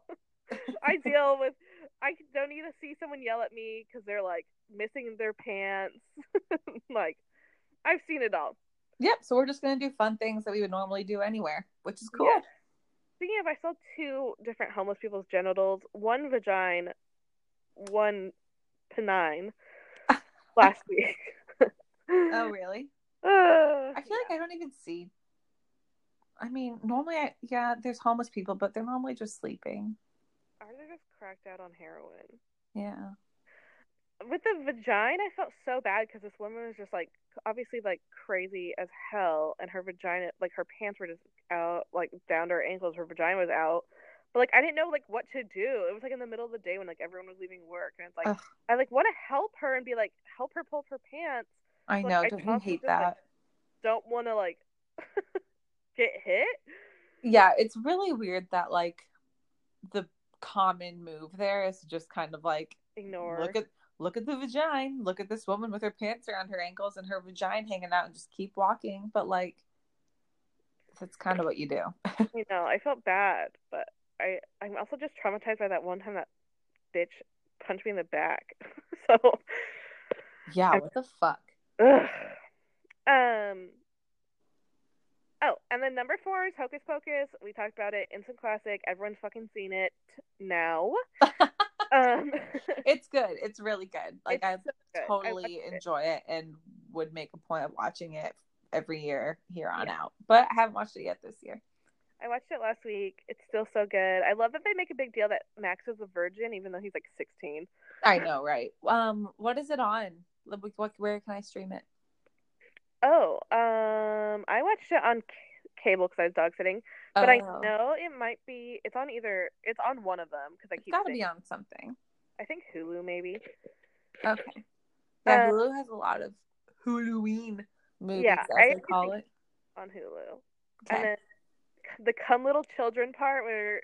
Speaker 2: I deal with. I don't need to see someone yell at me because they're like missing their pants. like I've seen it all.
Speaker 1: Yep. So we're just gonna do fun things that we would normally do anywhere, which is cool.
Speaker 2: Yeah. Speaking of, I saw two different homeless people's genitals. One vagina, one penine. Last week.
Speaker 1: Oh, really?
Speaker 2: Uh,
Speaker 1: I feel like I don't even see. I mean, normally, I yeah, there's homeless people, but they're normally just sleeping.
Speaker 2: are just cracked out on heroin.
Speaker 1: Yeah.
Speaker 2: With the vagina, I felt so bad because this woman was just like obviously like crazy as hell, and her vagina, like her pants were just out, like down to her ankles. Her vagina was out, but like I didn't know like what to do. It was like in the middle of the day when like everyone was leaving work, and it's like
Speaker 1: Ugh.
Speaker 2: I like want to help her and be like help her pull up her pants.
Speaker 1: I know.
Speaker 2: I
Speaker 1: don't you hate
Speaker 2: just, like,
Speaker 1: that?
Speaker 2: Don't want to like get hit.
Speaker 1: yeah, it's really weird that like the common move there is just kind of like
Speaker 2: Ignore.
Speaker 1: look at look at the vagina look at this woman with her pants around her ankles and her vagina hanging out and just keep walking but like that's kind of what you do
Speaker 2: you know, I felt bad, but I I'm also just traumatized by that one time that bitch punched me in the back. so,
Speaker 1: yeah what the fuck
Speaker 2: ugh. um. Oh, and then number four is Hocus Pocus. We talked about it. Instant classic. Everyone's fucking seen it now. um,
Speaker 1: it's good it's really good like i
Speaker 2: so good. I
Speaker 1: totally
Speaker 2: watched it.
Speaker 1: enjoy it and would make a point of watching it every year here on out but i haven't watched it yet this year
Speaker 2: I watched it last week. It's still so good. I love that they make a big deal that Max is a virgin, even though he's like 16.
Speaker 1: i know right um what is it on what where can i stream it
Speaker 2: Oh, um, I watched it on c- cable because I was dog sitting, but I
Speaker 1: Oh.
Speaker 2: know it might be. It's on either. It's on one of them because I
Speaker 1: it's
Speaker 2: keep.
Speaker 1: got to be on something
Speaker 2: I think Hulu maybe.
Speaker 1: okay Yeah,
Speaker 2: Uh,
Speaker 1: Hulu has a lot of Halloween movies,
Speaker 2: Yeah, I
Speaker 1: call
Speaker 2: think-
Speaker 1: it.
Speaker 2: on Hulu.
Speaker 1: Okay.
Speaker 2: And then the "Come Little Children" part where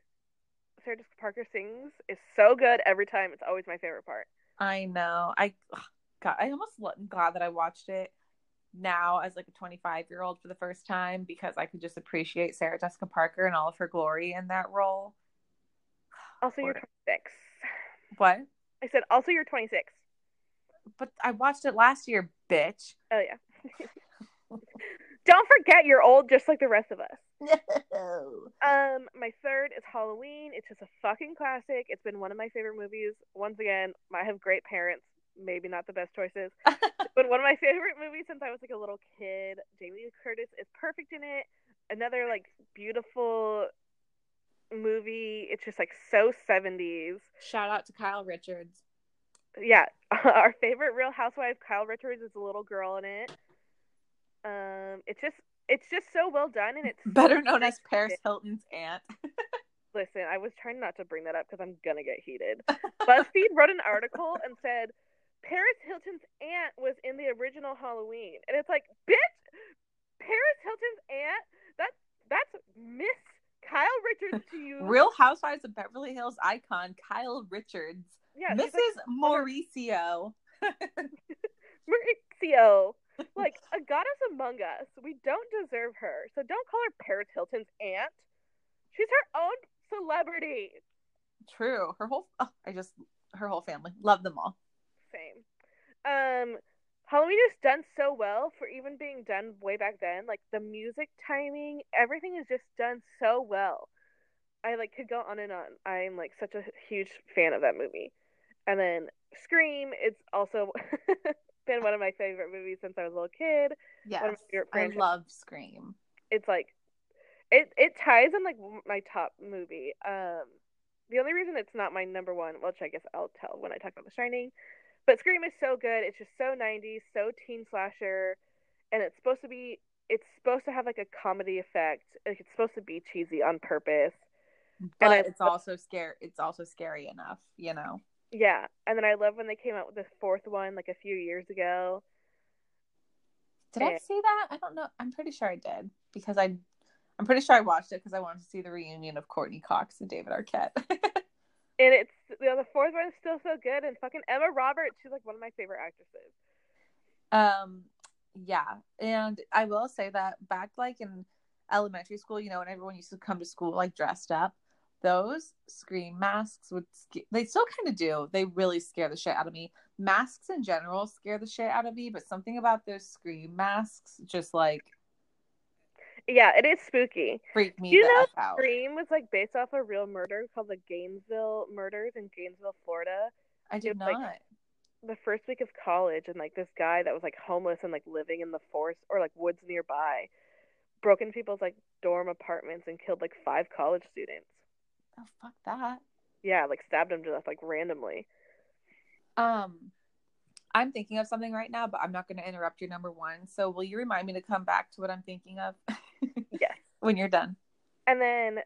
Speaker 2: Sarah Jessica Parker sings is so good every time. It's always my favorite part.
Speaker 1: I know. I ugh, God, I almost lo- glad that I watched it now as like a 25 year old for the first time because I could just appreciate Sarah Jessica Parker and all of her glory in that role.
Speaker 2: Also, you're 26.
Speaker 1: What?
Speaker 2: I said also you're 26.
Speaker 1: But I watched it last year, bitch.
Speaker 2: Oh yeah. Don't forget you're old just like the rest of us.
Speaker 1: No.
Speaker 2: Um, my third is Halloween. It's just a fucking classic. It's been one of my favorite movies. Once again, I have great parents. Maybe not the best choices, but one of my favorite movies since I was like a little kid. Jamie Curtis is perfect in it. Another like beautiful movie. It's just like so 70s.
Speaker 1: Shout out to Kyle Richards.
Speaker 2: Yeah, our favorite Real Housewife, Kyle Richards, is a little girl in it. Um, it's just it's just so well done, and it's
Speaker 1: Better known as Paris Hilton's aunt.
Speaker 2: Listen, I was trying not to bring that up because I'm gonna get heated. BuzzFeed wrote an article and said Paris Hilton's aunt was in the original Halloween, and it's like, bitch, Paris Hilton's aunt. That that's Miss Kyle Richards to you.
Speaker 1: Real Housewives of Beverly Hills icon Kyle Richards.
Speaker 2: yeah,
Speaker 1: Mrs.
Speaker 2: like oh,
Speaker 1: Mauricio.
Speaker 2: Mauricio, like a goddess among us. We don't deserve her, so don't call her Paris Hilton's aunt. She's her own celebrity.
Speaker 1: True. Her whole oh, I just her whole family. Love them all.
Speaker 2: Same. Um, Halloween is done so well for even being done way back then. Like the music timing, everything is just done so well. I like could go on and on. I'm like such a huge fan of that movie. And then Scream, it's also been one of my favorite movies since I was a little kid.
Speaker 1: Yes.
Speaker 2: One of my favorite
Speaker 1: I love Scream.
Speaker 2: It's like it it ties in like my top movie. Um, the only reason it's not my number one, which I guess I'll tell when I talk about The Shining, but Scream is so good. It's just so 90s, so teen slasher, and it's supposed to be. It's supposed to have like a comedy effect. Like it's supposed to be cheesy on purpose.
Speaker 1: But
Speaker 2: I-
Speaker 1: it's also scary it's also scary enough, you know.
Speaker 2: Yeah, and then I love when they came out with the fourth one like a few years ago.
Speaker 1: Did I see that? I don't know. I'm pretty sure I did because I I'm pretty sure I watched it because I wanted to see the reunion of Courteney Cox and David Arquette.
Speaker 2: And it's you know, the fourth one is still so good. And fucking Emma Roberts, she's like one of my favorite actresses.
Speaker 1: Um, yeah, and I will say that back like in elementary school, you know, when everyone used to come to school like dressed up, those scream masks would sca- they still kind of do. They really scare the shit out of me. Masks in general scare the shit out of me, but something about those scream masks just like
Speaker 2: Yeah, it is spooky.
Speaker 1: freak me
Speaker 2: Do
Speaker 1: You
Speaker 2: know,
Speaker 1: out.
Speaker 2: Scream was like based off a real murder called the Gainesville murders in Gainesville, Florida.
Speaker 1: I did
Speaker 2: like-
Speaker 1: not.
Speaker 2: The first week of college, and like this guy that was like homeless and like living in the forest or like woods nearby, broke into people's like dorm apartments and killed like five college students.
Speaker 1: oh fuck that.
Speaker 2: Yeah, like stabbed them to death like randomly.
Speaker 1: Um, I'm thinking of something right now, but I'm not going to interrupt your number one. So will you remind me to come back to what I'm thinking of
Speaker 2: Yes.
Speaker 1: when you're done?
Speaker 2: And then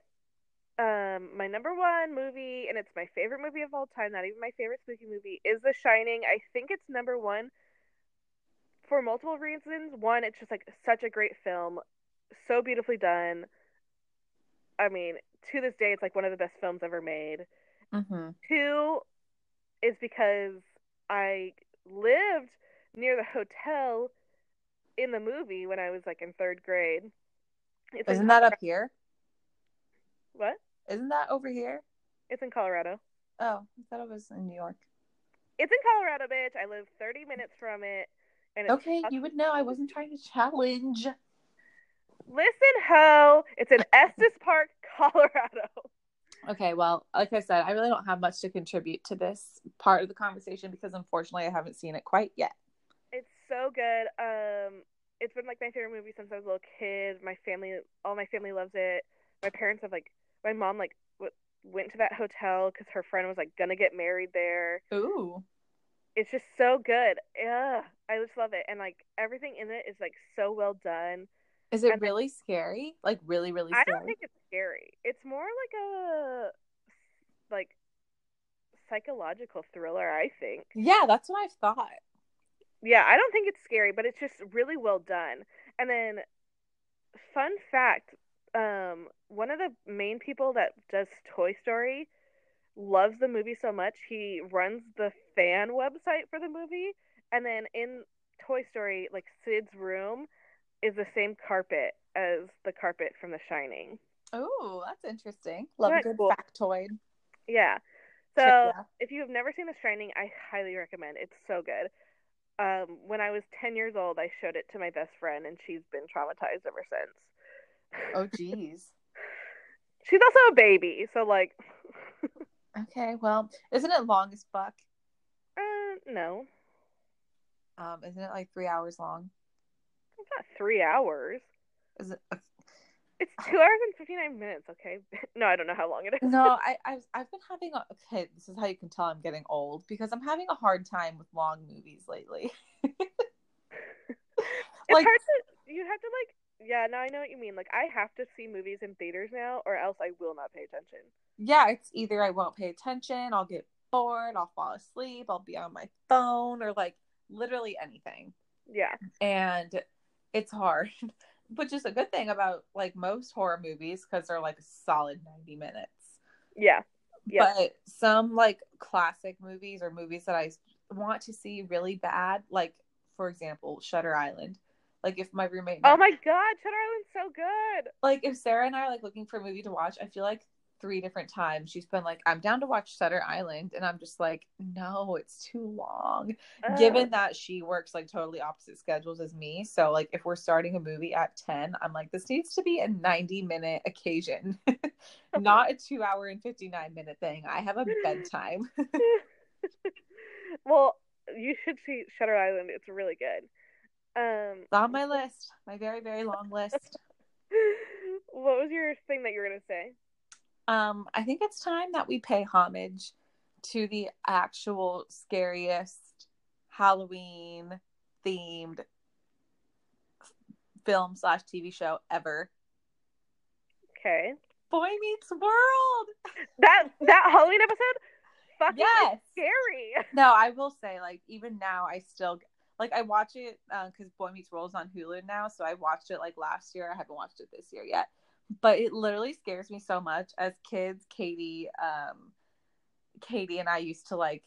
Speaker 2: um my number one movie and it's my favorite movie of all time, not even my favorite spooky movie, is The Shining. I think it's number 1 for multiple reasons. One, it's just like such a great film, so beautifully done. I mean, to this day it's like one of the best films ever made.
Speaker 1: Mm-hmm.
Speaker 2: Two is because I lived near the hotel in the movie when I was like in 3rd grade. It's
Speaker 1: Isn't that up here?
Speaker 2: What?
Speaker 1: Isn't that over here?
Speaker 2: It's in Colorado.
Speaker 1: Oh, I thought it was in New York.
Speaker 2: It's in Colorado, bitch. I live 30 minutes from it. And
Speaker 1: Okay, you would know. I wasn't trying to challenge.
Speaker 2: Listen, ho. It's in Estes Park, Colorado.
Speaker 1: Okay, well, like I said, I really don't have much to contribute to this part of the conversation because unfortunately I haven't seen it quite yet.
Speaker 2: It's so good. Um, it's been like my favorite movie since I was a little kid. My family, all my family loves it. My parents have like, my mom like w- went to that hotel because her friend was like gonna get married there.
Speaker 1: Ooh.
Speaker 2: It's just so good. Yeah, I just love it, and like everything in it is like so well done.
Speaker 1: Is it
Speaker 2: And-
Speaker 1: really scary? Like really, really Scary?
Speaker 2: I don't think it's scary. It's more like a like psychological thriller. I think.
Speaker 1: Yeah, that's what I thought.
Speaker 2: Yeah, I don't think it's scary, but it's just really well done. And then, fun fact: um, one of the main people that does Toy Story loves the movie so much he runs the fan website for the movie, and then in Toy Story, like Sid's room is the same carpet as the carpet from The Shining.
Speaker 1: Oh, that's interesting. Love a good
Speaker 2: cool?
Speaker 1: factoid.
Speaker 2: Yeah. So
Speaker 1: Yeah.
Speaker 2: if you have never seen The Shining, I highly recommend. It's so good. Um, when I was ten years old, I showed it to my best friend, and she's been traumatized ever since.
Speaker 1: Oh, geez.
Speaker 2: She's also a baby, so like,
Speaker 1: Okay, well, isn't it long as fuck?
Speaker 2: uh, no,
Speaker 1: Um, isn't it like three hours long?
Speaker 2: it's not three hours.
Speaker 1: Is it?
Speaker 2: It's two hours and fifty nine minutes. Okay, no, I don't know how long it is.
Speaker 1: No, I, I've I've been having a okay. This is how you can tell I'm getting old because I'm having a hard time with long movies lately.
Speaker 2: it's
Speaker 1: like-
Speaker 2: hard to. You have to like. Yeah, now I know what you mean. Like, I have to see movies in theaters now, or else I will not pay attention.
Speaker 1: Yeah, it's either I won't pay attention, I'll get bored, I'll fall asleep, I'll be on my phone, or like literally anything.
Speaker 2: Yeah,
Speaker 1: and it's hard which is a good thing about like most horror movies because they're like a solid 90 minutes
Speaker 2: yeah, Yeah.
Speaker 1: but some like classic movies or movies that i want to see really bad like for example shutter island like if my roommate
Speaker 2: Oh my god, Shutter Island's so good.
Speaker 1: like if sarah and i are like looking for a movie to watch i feel like three different times she's been like i'm down to watch shutter island and i'm just like no it's too long. Given that she works like totally opposite schedules as me so like if we're starting a movie at 10 i'm like this needs to be a 90 minute occasion. Not a two hour and 59 minute thing. I have a bedtime.
Speaker 2: Well, you should see Shutter Island. It's really good. Um,
Speaker 1: it's on my list. My very very long list.
Speaker 2: What was your thing that you were gonna say?
Speaker 1: Um i think it's time that we pay homage to the actual scariest halloween themed film slash tv show ever
Speaker 2: Okay,
Speaker 1: boy meets world
Speaker 2: that that Halloween episode, fucking
Speaker 1: Yes.
Speaker 2: scary.
Speaker 1: No, I will say, like, even now, I still like I watch it because Boy Meets World is on Hulu now. So I watched it like last year. I haven't watched it this year yet, but it literally scares me so much. As kids, Katie, um, Katie and I used to like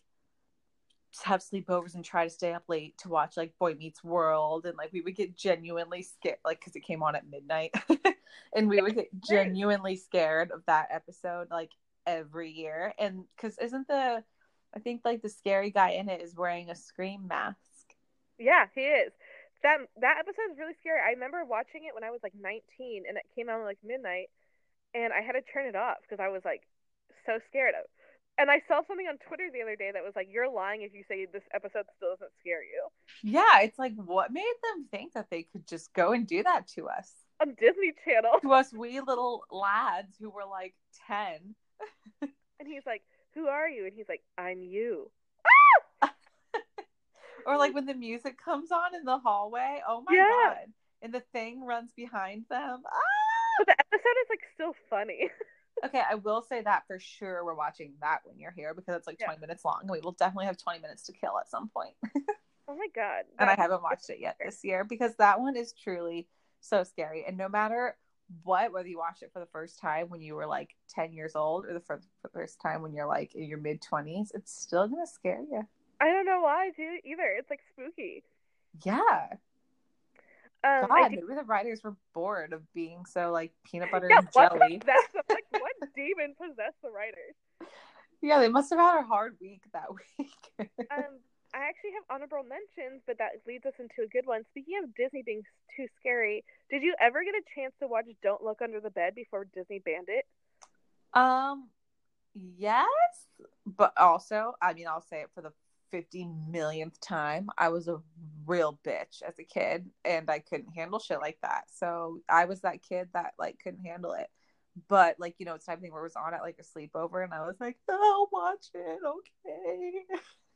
Speaker 1: have sleepovers and try to stay up late to watch like Boy Meets World, and like we would get genuinely scared, like because it came on at midnight, and we would get genuinely scared of that episode like every year. And because isn't the I think like the scary guy in it is wearing a scream mask.
Speaker 2: Yeah, he is. That that episode is really scary. I remember watching it when I was like 19, and it came out at like midnight, and I had to turn it off because I was like so scared of. And I saw something on Twitter the other day that was like, "You're lying if you say this episode still doesn't scare you."
Speaker 1: Yeah, it's like what made them think that they could just go and do that to us?
Speaker 2: On Disney Channel,
Speaker 1: To us wee little lads who were like 10.
Speaker 2: and he's like, "Who are you?" And he's like, "I'm you."
Speaker 1: Or like when the music comes on in the hallway. Oh my
Speaker 2: Yeah.
Speaker 1: god. And the thing runs behind them. Ah!
Speaker 2: But the episode is like still funny.
Speaker 1: Okay, I will say that for sure we're watching that when you're here because it's like
Speaker 2: Yeah.
Speaker 1: 20 minutes long and we will definitely have 20 minutes to kill at some point.
Speaker 2: oh my god!
Speaker 1: and I haven't watched it yet this year because that one is truly so scary. And no matter what, whether you watched it for the first time when you were like 10 years old or the fir- for the first time when you're like in your mid 20s, it's still going to scare you.
Speaker 2: I don't know why, dude. Either it's like spooky.
Speaker 1: Yeah.
Speaker 2: Um, I
Speaker 1: God,
Speaker 2: do-
Speaker 1: maybe the writers were bored of being so like peanut butter
Speaker 2: yeah,
Speaker 1: and jelly.
Speaker 2: possessed? Like, what demon possessed the writers?
Speaker 1: Yeah, they must have had a hard week that week.
Speaker 2: Um, I actually have honorable mentions, but that leads us into a good one. Speaking of Disney being too scary, did you ever get a chance to watch Don't Look Under the Bed before Disney banned it?
Speaker 1: Um, yes, but also, I mean, I'll say it for the 50 millionth time. I was a real bitch as a kid and I couldn't handle shit like that. So I was that kid that like couldn't handle it. But like, you know, it's type of thing where it was on at like a sleepover and I was like, oh, watch it. Okay.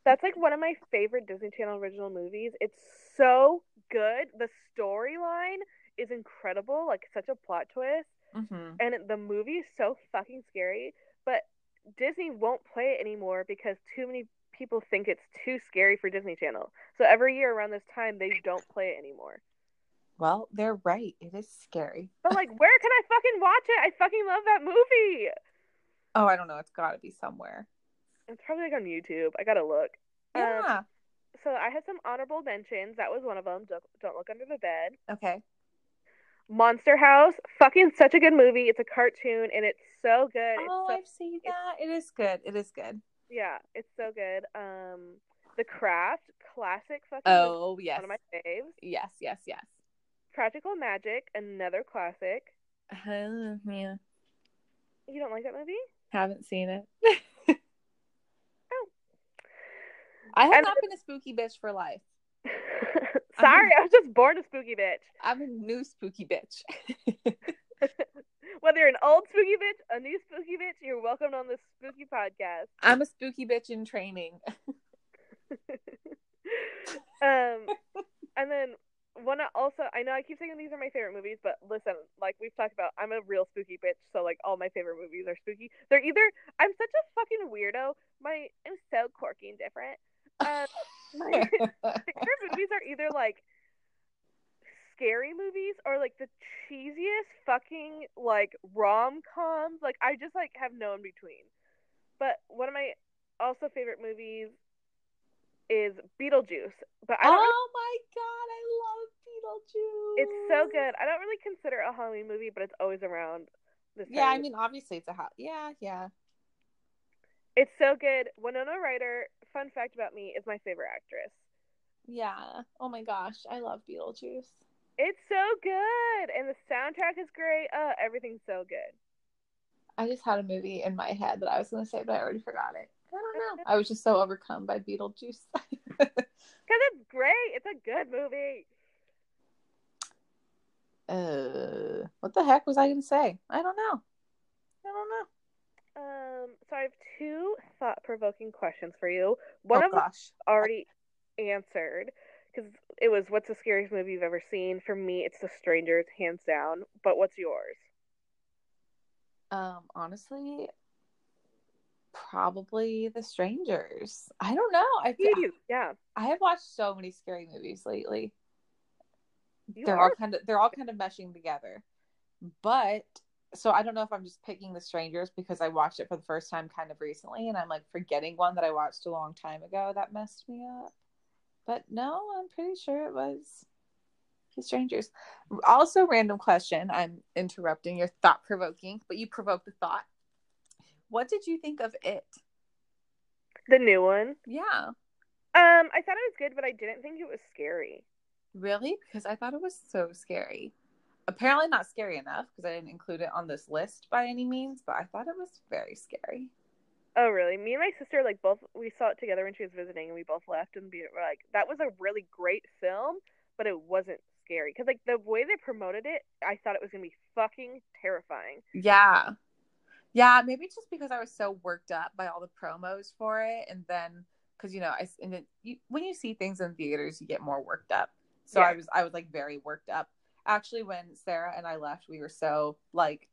Speaker 2: That's like one of my favorite Disney Channel original movies. It's so good. The storyline is incredible, like such a plot twist.
Speaker 1: hmm
Speaker 2: and the movie is so fucking scary but disney won't play it anymore because too many people think it's too scary for Disney Channel. So every year around this time, they don't play it anymore.
Speaker 1: Well, they're right. It is scary.
Speaker 2: But like, where can I fucking watch it? I fucking love that movie.
Speaker 1: Oh, I don't know. It's got to be somewhere.
Speaker 2: It's probably like on YouTube. I gotta look. Um,
Speaker 1: Yeah.
Speaker 2: so I had some honorable mentions. That was one of them. Don't, don't look under the bed.
Speaker 1: okay.
Speaker 2: Monster House, fucking such a good movie. It's a cartoon and it's so good.
Speaker 1: Oh,
Speaker 2: so,
Speaker 1: I've seen that. It is good. It is good.
Speaker 2: Yeah, it's so good. Um, The Craft, classic fucking.
Speaker 1: Oh, yes.
Speaker 2: one of my faves.
Speaker 1: Yes, yes, yes.
Speaker 2: Practical Magic, another classic.
Speaker 1: Oh, yeah.
Speaker 2: You don't like that movie?
Speaker 1: Haven't seen it.
Speaker 2: Oh.
Speaker 1: I have
Speaker 2: And-
Speaker 1: not been a spooky bitch for life.
Speaker 2: Sorry, I was just born a spooky bitch.
Speaker 1: I'm a new spooky bitch.
Speaker 2: Whether you're an old spooky bitch, a new spooky bitch, you're welcome on this spooky podcast.
Speaker 1: I'm a spooky bitch in training.
Speaker 2: um, and then one also, I know I keep saying these are my favorite movies, but listen, like we've talked about, I'm a real spooky bitch, so like all my favorite movies are spooky. They're either I'm such a fucking weirdo. My I'm so quirky and different. Um, my favorite movies are either like scary movies or like the cheesiest fucking like rom coms. Like I just like have no in between. But one of my also favorite movies is Beetlejuice. But I
Speaker 1: oh my god, I love Beetlejuice.
Speaker 2: it's so good. I don't really consider it a Halloween movie, but it's always around this
Speaker 1: Yeah, I mean, obviously it's a hot. Yeah, yeah.
Speaker 2: it's so good. Winona Ryder, fun fact about me, is my favorite actress.
Speaker 1: Yeah. Oh my gosh, I love Beetlejuice.
Speaker 2: It's so good, and the soundtrack is great. Uh, everything's so good.
Speaker 1: I just had a movie in my head that I was going to say, but I already forgot it. I don't know. I was just so overcome by Beetlejuice.
Speaker 2: Because it's great. It's a good movie.
Speaker 1: uh, what the heck was I going to say? I don't know. I don't know.
Speaker 2: Um, so I have two thought-provoking questions for you. One
Speaker 1: oh
Speaker 2: of them already answered because it was what's the scariest movie you've ever seen? For me, it's The Strangers, hands down. But what's yours?
Speaker 1: Um, honestly, probably The Strangers. I don't know. I
Speaker 2: You, yeah.
Speaker 1: I have watched so many scary movies lately.
Speaker 2: You
Speaker 1: they're
Speaker 2: are.
Speaker 1: all kind of they're all kind of meshing together. But so I don't know if I'm just picking The Strangers because I watched it for the first time kind of recently and I'm like forgetting one that I watched a long time ago that messed me up. But no, I'm pretty sure it was Strangers. Also random question. I'm interrupting your thought provoking, but you provoked the thought. What did you think of it?
Speaker 2: The new one.
Speaker 1: Yeah.
Speaker 2: Um, I thought it was good, but I didn't think it was scary.
Speaker 1: Really? Because I thought it was so scary. Apparently not scary enough because I didn't include it on this list by any means, but I thought it was very scary.
Speaker 2: Oh, really? Me and my sister, like, both, we saw it together when she was visiting, and we both left and be were like, that was a really great film, but it wasn't scary. Because, like, the way they promoted it, I thought it was going to be fucking terrifying.
Speaker 1: Yeah. Yeah, maybe just because I was so worked up by all the promos for it and then cuz you know, I and then you, when you see things in theaters, you get more worked up. So
Speaker 2: Yeah.
Speaker 1: I was I was like very worked up. Actually, when Sarah and I left, we were so like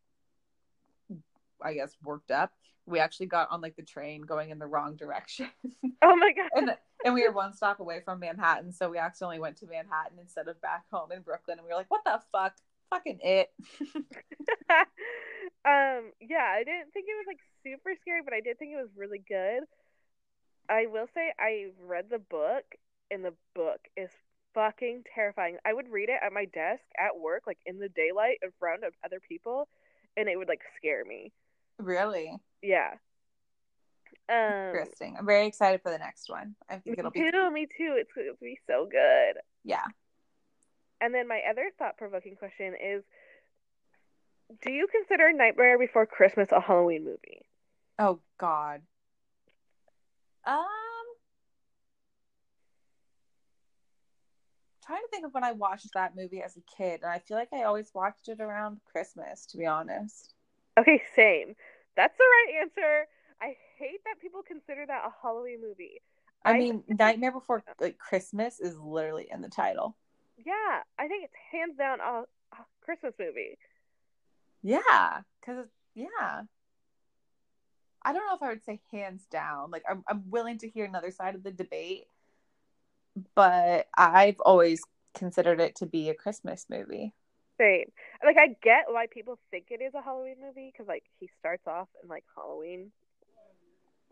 Speaker 1: I guess worked up. We actually got on like the train going in the wrong direction.
Speaker 2: Oh, my God.
Speaker 1: and and we were one stop away from Manhattan, so we accidentally went to Manhattan instead of back home in Brooklyn, and we were like, "What the fuck? Fucking it!"
Speaker 2: um, yeah, I didn't think it was, like, super scary, but I did think it was really good. I will say I read the book, and the book is fucking terrifying. I would read it at my desk at work, like in the daylight in front of other people, and it would like scare me.
Speaker 1: Really
Speaker 2: Yeah. Um,
Speaker 1: interesting. I'm very excited for the next one. I think it'll
Speaker 2: too.
Speaker 1: be
Speaker 2: Me too. It's going to be so good.
Speaker 1: yeah.
Speaker 2: And then my other thought-provoking question is: Do you consider Nightmare Before Christmas a Halloween movie?
Speaker 1: Oh God. Um, trying to think of when I watched that movie as a kid, and I feel like I always watched it around Christmas. To be honest.
Speaker 2: Okay, same. That's the right answer. I hate that people consider that a Halloween movie.
Speaker 1: I,
Speaker 2: I-
Speaker 1: mean, Nightmare Before like Christmas is literally in the title.
Speaker 2: Yeah, I think it's hands down a, a Christmas movie.
Speaker 1: Yeah, because yeah, I don't know if I would say hands down. Like I'm I'm willing to hear another side of the debate, but I've always considered it to be a Christmas movie.
Speaker 2: Same. Like I get why people think it is a Halloween movie because like he starts off in like Halloween.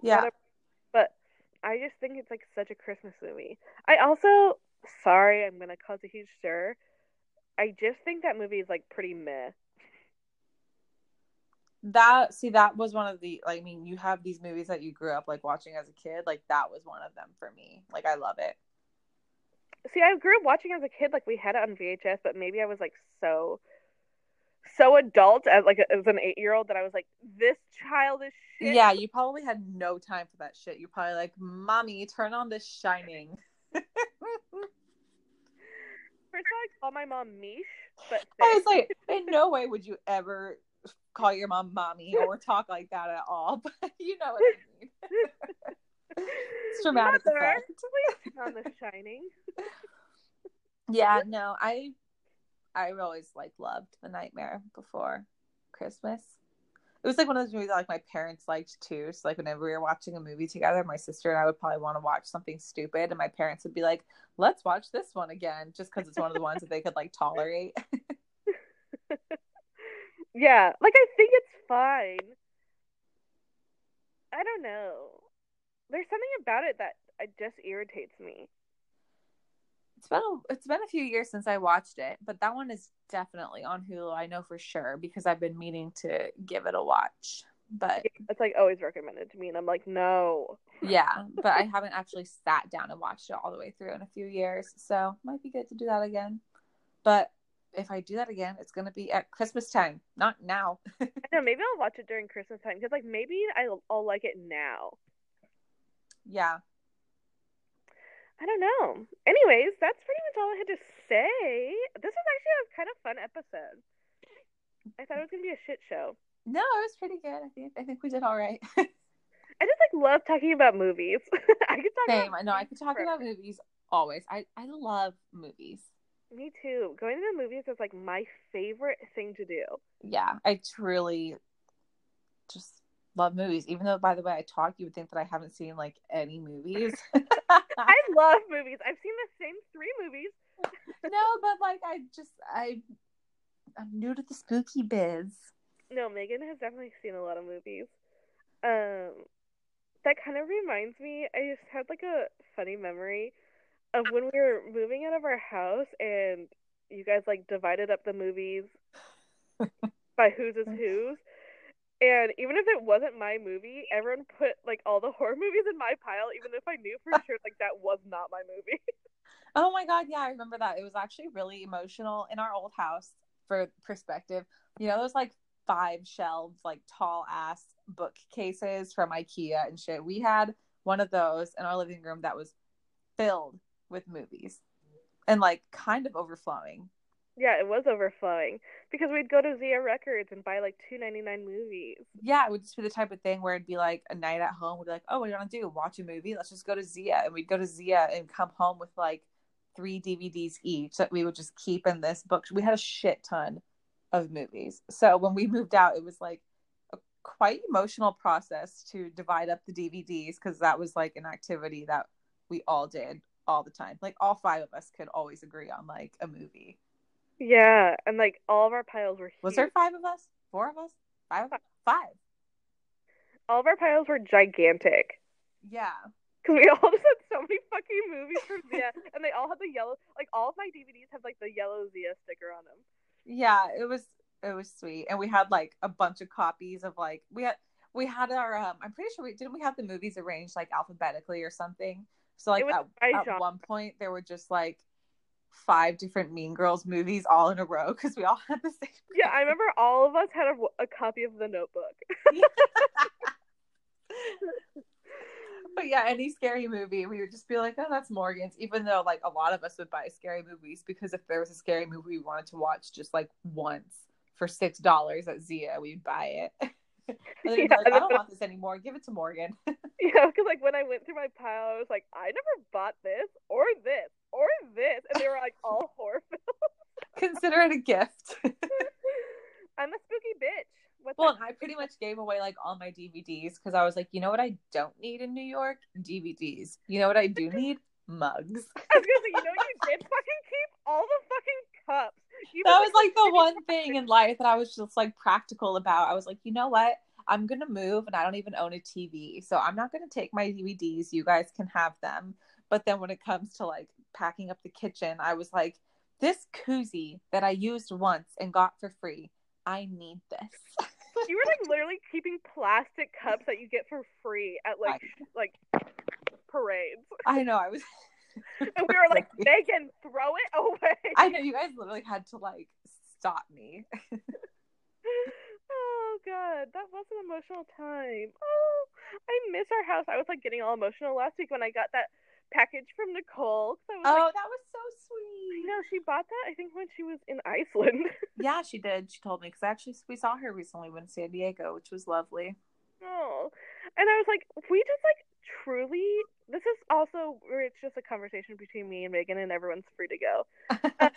Speaker 1: Yeah.
Speaker 2: Whatever. But I just think it's like such a Christmas movie. I also sorry, I'm gonna cause a huge stir. I just think that movie is like pretty meh.
Speaker 1: That see that was one of the like I mean you have these movies that you grew up like watching as a kid like that was one of them for me like I love it.
Speaker 2: See, I grew up watching as a kid. Like we had it on VHS, but maybe I was like so, so adult as like as an eight year old that I was like, this childish shit.
Speaker 1: Yeah, you probably had no time for that shit. You're probably like, "Mommy, turn on The Shining."
Speaker 2: First of all, I call my mom Mish, but
Speaker 1: I was like, in no way would you ever call your mom mommy or talk like that at all. But you know what I mean. it's dramatic
Speaker 2: Mother,
Speaker 1: effect.
Speaker 2: on The Shining.
Speaker 1: Yeah, no, I I always like loved The Nightmare before Christmas. It was like one of those movies that like my parents liked too. So like whenever we were watching a movie together, my sister and I would probably want to watch something stupid, and my parents would be like, "Let's watch this one again," just because it's one of the ones that they could like tolerate.
Speaker 2: Yeah, like I think it's fine. I don't know. There's something about it that it just irritates me.
Speaker 1: It's been a, it's been a few years since I watched it, but that one is definitely on Hulu. I know for sure because I've been meaning to give it a watch. But
Speaker 2: It's like always recommended to me, and I'm like, no.
Speaker 1: yeah, but I haven't actually sat down and watched it all the way through in a few years, so might be good to do that again. But if I do that again, it's gonna be at Christmas time, not now.
Speaker 2: I know. Maybe I'll watch it during Christmas time because, like, maybe I'll, I'll like it now.
Speaker 1: Yeah,
Speaker 2: I don't know. Anyways, that's pretty much all I had to say. This was actually a kind of fun episode. I thought it was gonna be a shit show.
Speaker 1: no, it was pretty good. I think I think we did all right.
Speaker 2: I just like love talking about movies. I could talk
Speaker 1: Same.
Speaker 2: about
Speaker 1: I I could talk
Speaker 2: forever.
Speaker 1: about movies always. I I love movies.
Speaker 2: Me too. Going to the movies is like my favorite thing to do.
Speaker 1: yeah, I truly just love movies. Even though, by the way, I talk, you would think that I haven't seen like any movies.
Speaker 2: I love movies. I've seen the same three movies.
Speaker 1: no, but like I just I I'm new to the spooky biz.
Speaker 2: No, Megan has definitely seen a lot of movies. Um, that kind of reminds me. I just had like a funny memory of when we were moving out of our house, and you guys like divided up the movies by whose is whose. And even if it wasn't my movie, everyone put like all the horror movies in my pile, even if I knew for sure like that was not my movie.
Speaker 1: Oh my god, yeah, I remember that. It was actually really emotional in our old house for perspective. You know those like five shelves, like tall ass bookcases from IKEA and shit. We had one of those in our living room that was filled with movies and like kind of overflowing.
Speaker 2: Yeah, it was overflowing because we'd go to Zia Records and buy like two ninety nine movies.
Speaker 1: Yeah, it would just be the type of thing where it'd be like a night at home. We'd be like, oh, what do you want to do? Watch a movie? Let's just go to Zia. And we'd go to Zia and come home with like three DVDs each that we would just keep in this book. We had a shit ton of movies. So when we moved out, it was like a quite emotional process to divide up the DVDs because that was like an activity that we all did all the time. Like all five of us could always agree on like a movie.
Speaker 2: Yeah, and like all of our piles were huge.
Speaker 1: Was there five of us? Four of us? Five? of us? Five.
Speaker 2: all of our piles were gigantic
Speaker 1: Yeah.
Speaker 2: because we all just had so many fucking movies from Zia, and they all had the yellow. Like all of my DVDs have like the yellow Zia sticker on them.
Speaker 1: yeah it was it was sweet and we had like a bunch of copies of like we had we had our um i'm pretty sure we didn't we have the movies arranged like alphabetically or something so like at, at one point there were just like five different mean girls movies all in a row because we all had the same
Speaker 2: Yeah, I remember all of us had a, a copy of The Notebook.
Speaker 1: but yeah any scary movie we would just be like oh that's morgan's even though like a lot of us would buy scary movies because if there was a scary movie we wanted to watch just like once for six dollars at zia we'd buy it
Speaker 2: Yeah,
Speaker 1: like, i don't want this anymore give it to morgan
Speaker 2: yeah, because like when I went through my pile, I was like, I never bought this or this or this, and they were like all horror films.
Speaker 1: consider it a gift
Speaker 2: I'm a spooky bitch. What's
Speaker 1: Well. I pretty much gave away like all my DVDs because I was like, you know what I don't need in New York? DVDs. You know what I do need? Mugs.
Speaker 2: I was gonna say, you know, you did fucking keep all the fucking cups.
Speaker 1: That was like the one thing in life that I was just like practical about. I was like, you know what? I'm gonna move and I don't even own a TV. So I'm not gonna take my DVDs. You guys can have them. But then when it comes to like packing up the kitchen, I was like, this koozie that I used once and got for free, I need this.
Speaker 2: You were like literally keeping plastic cups that you get for free at like like parades,
Speaker 1: I know I was
Speaker 2: and we were like, Megan, throw it away.
Speaker 1: I know you guys literally had to like stop me.
Speaker 2: oh god, that was an emotional time. Oh, I miss our house. I was like getting all emotional last week when I got that package from Nicole. I was
Speaker 1: Oh,
Speaker 2: like,
Speaker 1: that was so
Speaker 2: you
Speaker 1: sweet.
Speaker 2: know, she bought that I think when she was in Iceland.
Speaker 1: Yeah, she did. She told me because actually we saw her recently when in San Diego, which was lovely.
Speaker 2: oh, and I was like, we just like truly. This is also where it's just a conversation between me and Megan, and everyone's free to go.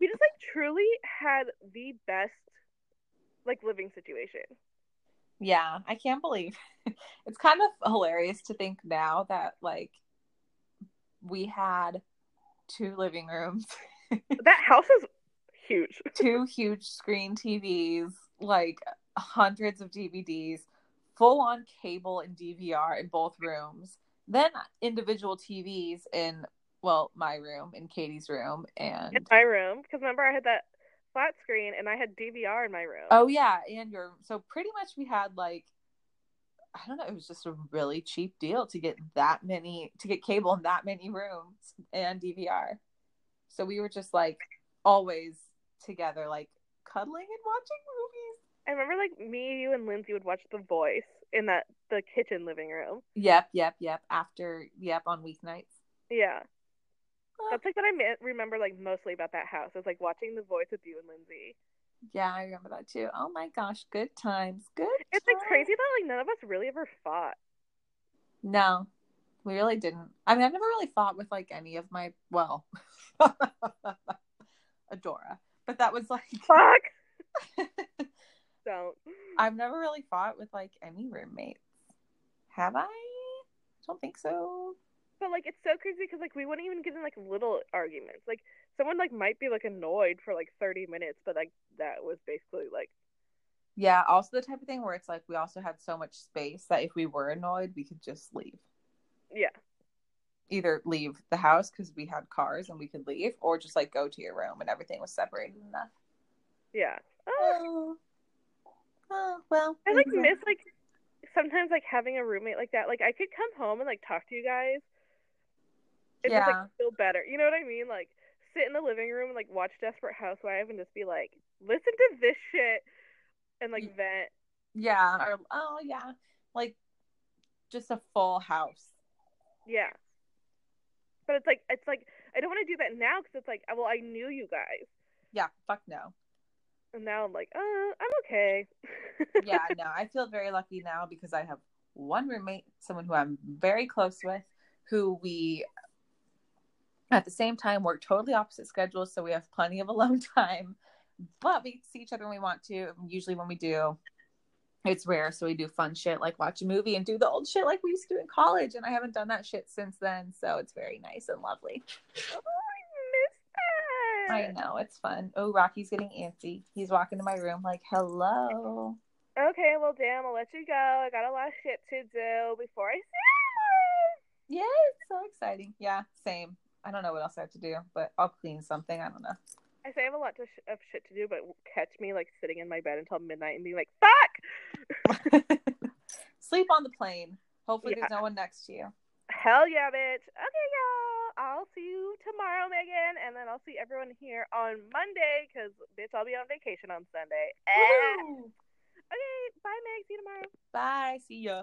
Speaker 2: We just like truly had the best like living situation.
Speaker 1: yeah, I can't believe it's kind of hilarious to think now that like we had two living rooms,
Speaker 2: That house is huge.
Speaker 1: two huge screen TVs, like hundreds of DVDs, full on cable and DVR in both rooms, then individual TVs in well, my room, in Katie's room, and
Speaker 2: in my room because remember I had that flat screen and I had DVR in my room.
Speaker 1: Oh yeah, and your so pretty much we had like I don't know, it was just a really cheap deal to get that many to get cable in that many rooms and DVR. So we were just like always together, like cuddling and watching movies.
Speaker 2: I remember like me, you, and Lindsay would watch The Voice in that the kitchen living room.
Speaker 1: Yep, yep, yep. After yep on weeknights.
Speaker 2: Yeah, that's like what I remember like mostly about that house. It was like watching The Voice with you and Lindsay.
Speaker 1: Yeah, I remember that too. Oh my gosh, good times. Good.
Speaker 2: It's like crazy that like none of us really ever fought.
Speaker 1: No, we really didn't. I mean, I've never really fought with like any of my well, Adora, but that was like
Speaker 2: Fuck. Don't.
Speaker 1: I've never really fought with like any roommates. Have I? I don't think so.
Speaker 2: But like it's so crazy because like we wouldn't even get in like little arguments. Like someone like might be like annoyed for like thirty minutes, but like that was basically like
Speaker 1: Yeah, also the type of thing where it's like we also had so much space that if we were annoyed, we could just leave.
Speaker 2: yeah.
Speaker 1: Either leave the house because we had cars and we could leave, or just like go to your room and everything was separated enough.
Speaker 2: Yeah. Oh,
Speaker 1: Oh, well.
Speaker 2: I like
Speaker 1: maybe-
Speaker 2: miss like sometimes like having a roommate like that. Like I could come home and like talk to you guys. And just
Speaker 1: Yeah.
Speaker 2: like feel better. You know what I mean? Like sit in the living room and like watch Desperate Housewives and just be like, listen to this shit and like vent.
Speaker 1: Yeah. Or oh yeah, like just a full house.
Speaker 2: Yeah. But it's like it's like I don't want to do that now because it's like well I knew you guys
Speaker 1: Yeah. Fuck no.
Speaker 2: And now I'm like uh I'm okay.
Speaker 1: yeah, no, I feel very lucky now because I have one roommate, someone who I'm very close with, who we at the same time work totally opposite schedules, so we have plenty of alone time. But we see each other when we want to. Usually, when we do, it's rare, so we do fun shit like watch a movie and do the old shit like we used to do in college. And I haven't done that shit since then, so it's very nice and lovely.
Speaker 2: I
Speaker 1: I
Speaker 2: miss that.
Speaker 1: know it's fun. Oh, Rocky's getting antsy. He's walking to my room like, "Hello."
Speaker 2: Okay, well damn, I'll let you go. I got a lot of shit to do before I see you.
Speaker 1: Yeah, it's so exciting. Yeah, same. I don't know what else I have to do, but I'll clean something. I don't know.
Speaker 2: I say I have a lot to sh- of shit to do, but catch me like sitting in my bed until midnight and be like, "Fuck!"
Speaker 1: Sleep on the plane. Hopefully,
Speaker 2: Yeah.
Speaker 1: there's no one next to you.
Speaker 2: Hell yeah, bitch. Okay, y'all. I'll see you tomorrow, Megan, and then I'll see everyone here on Monday because bitch, I'll be on vacation on Sunday. Eh. Okay, bye, Meg. See you tomorrow.
Speaker 1: Bye. See ya.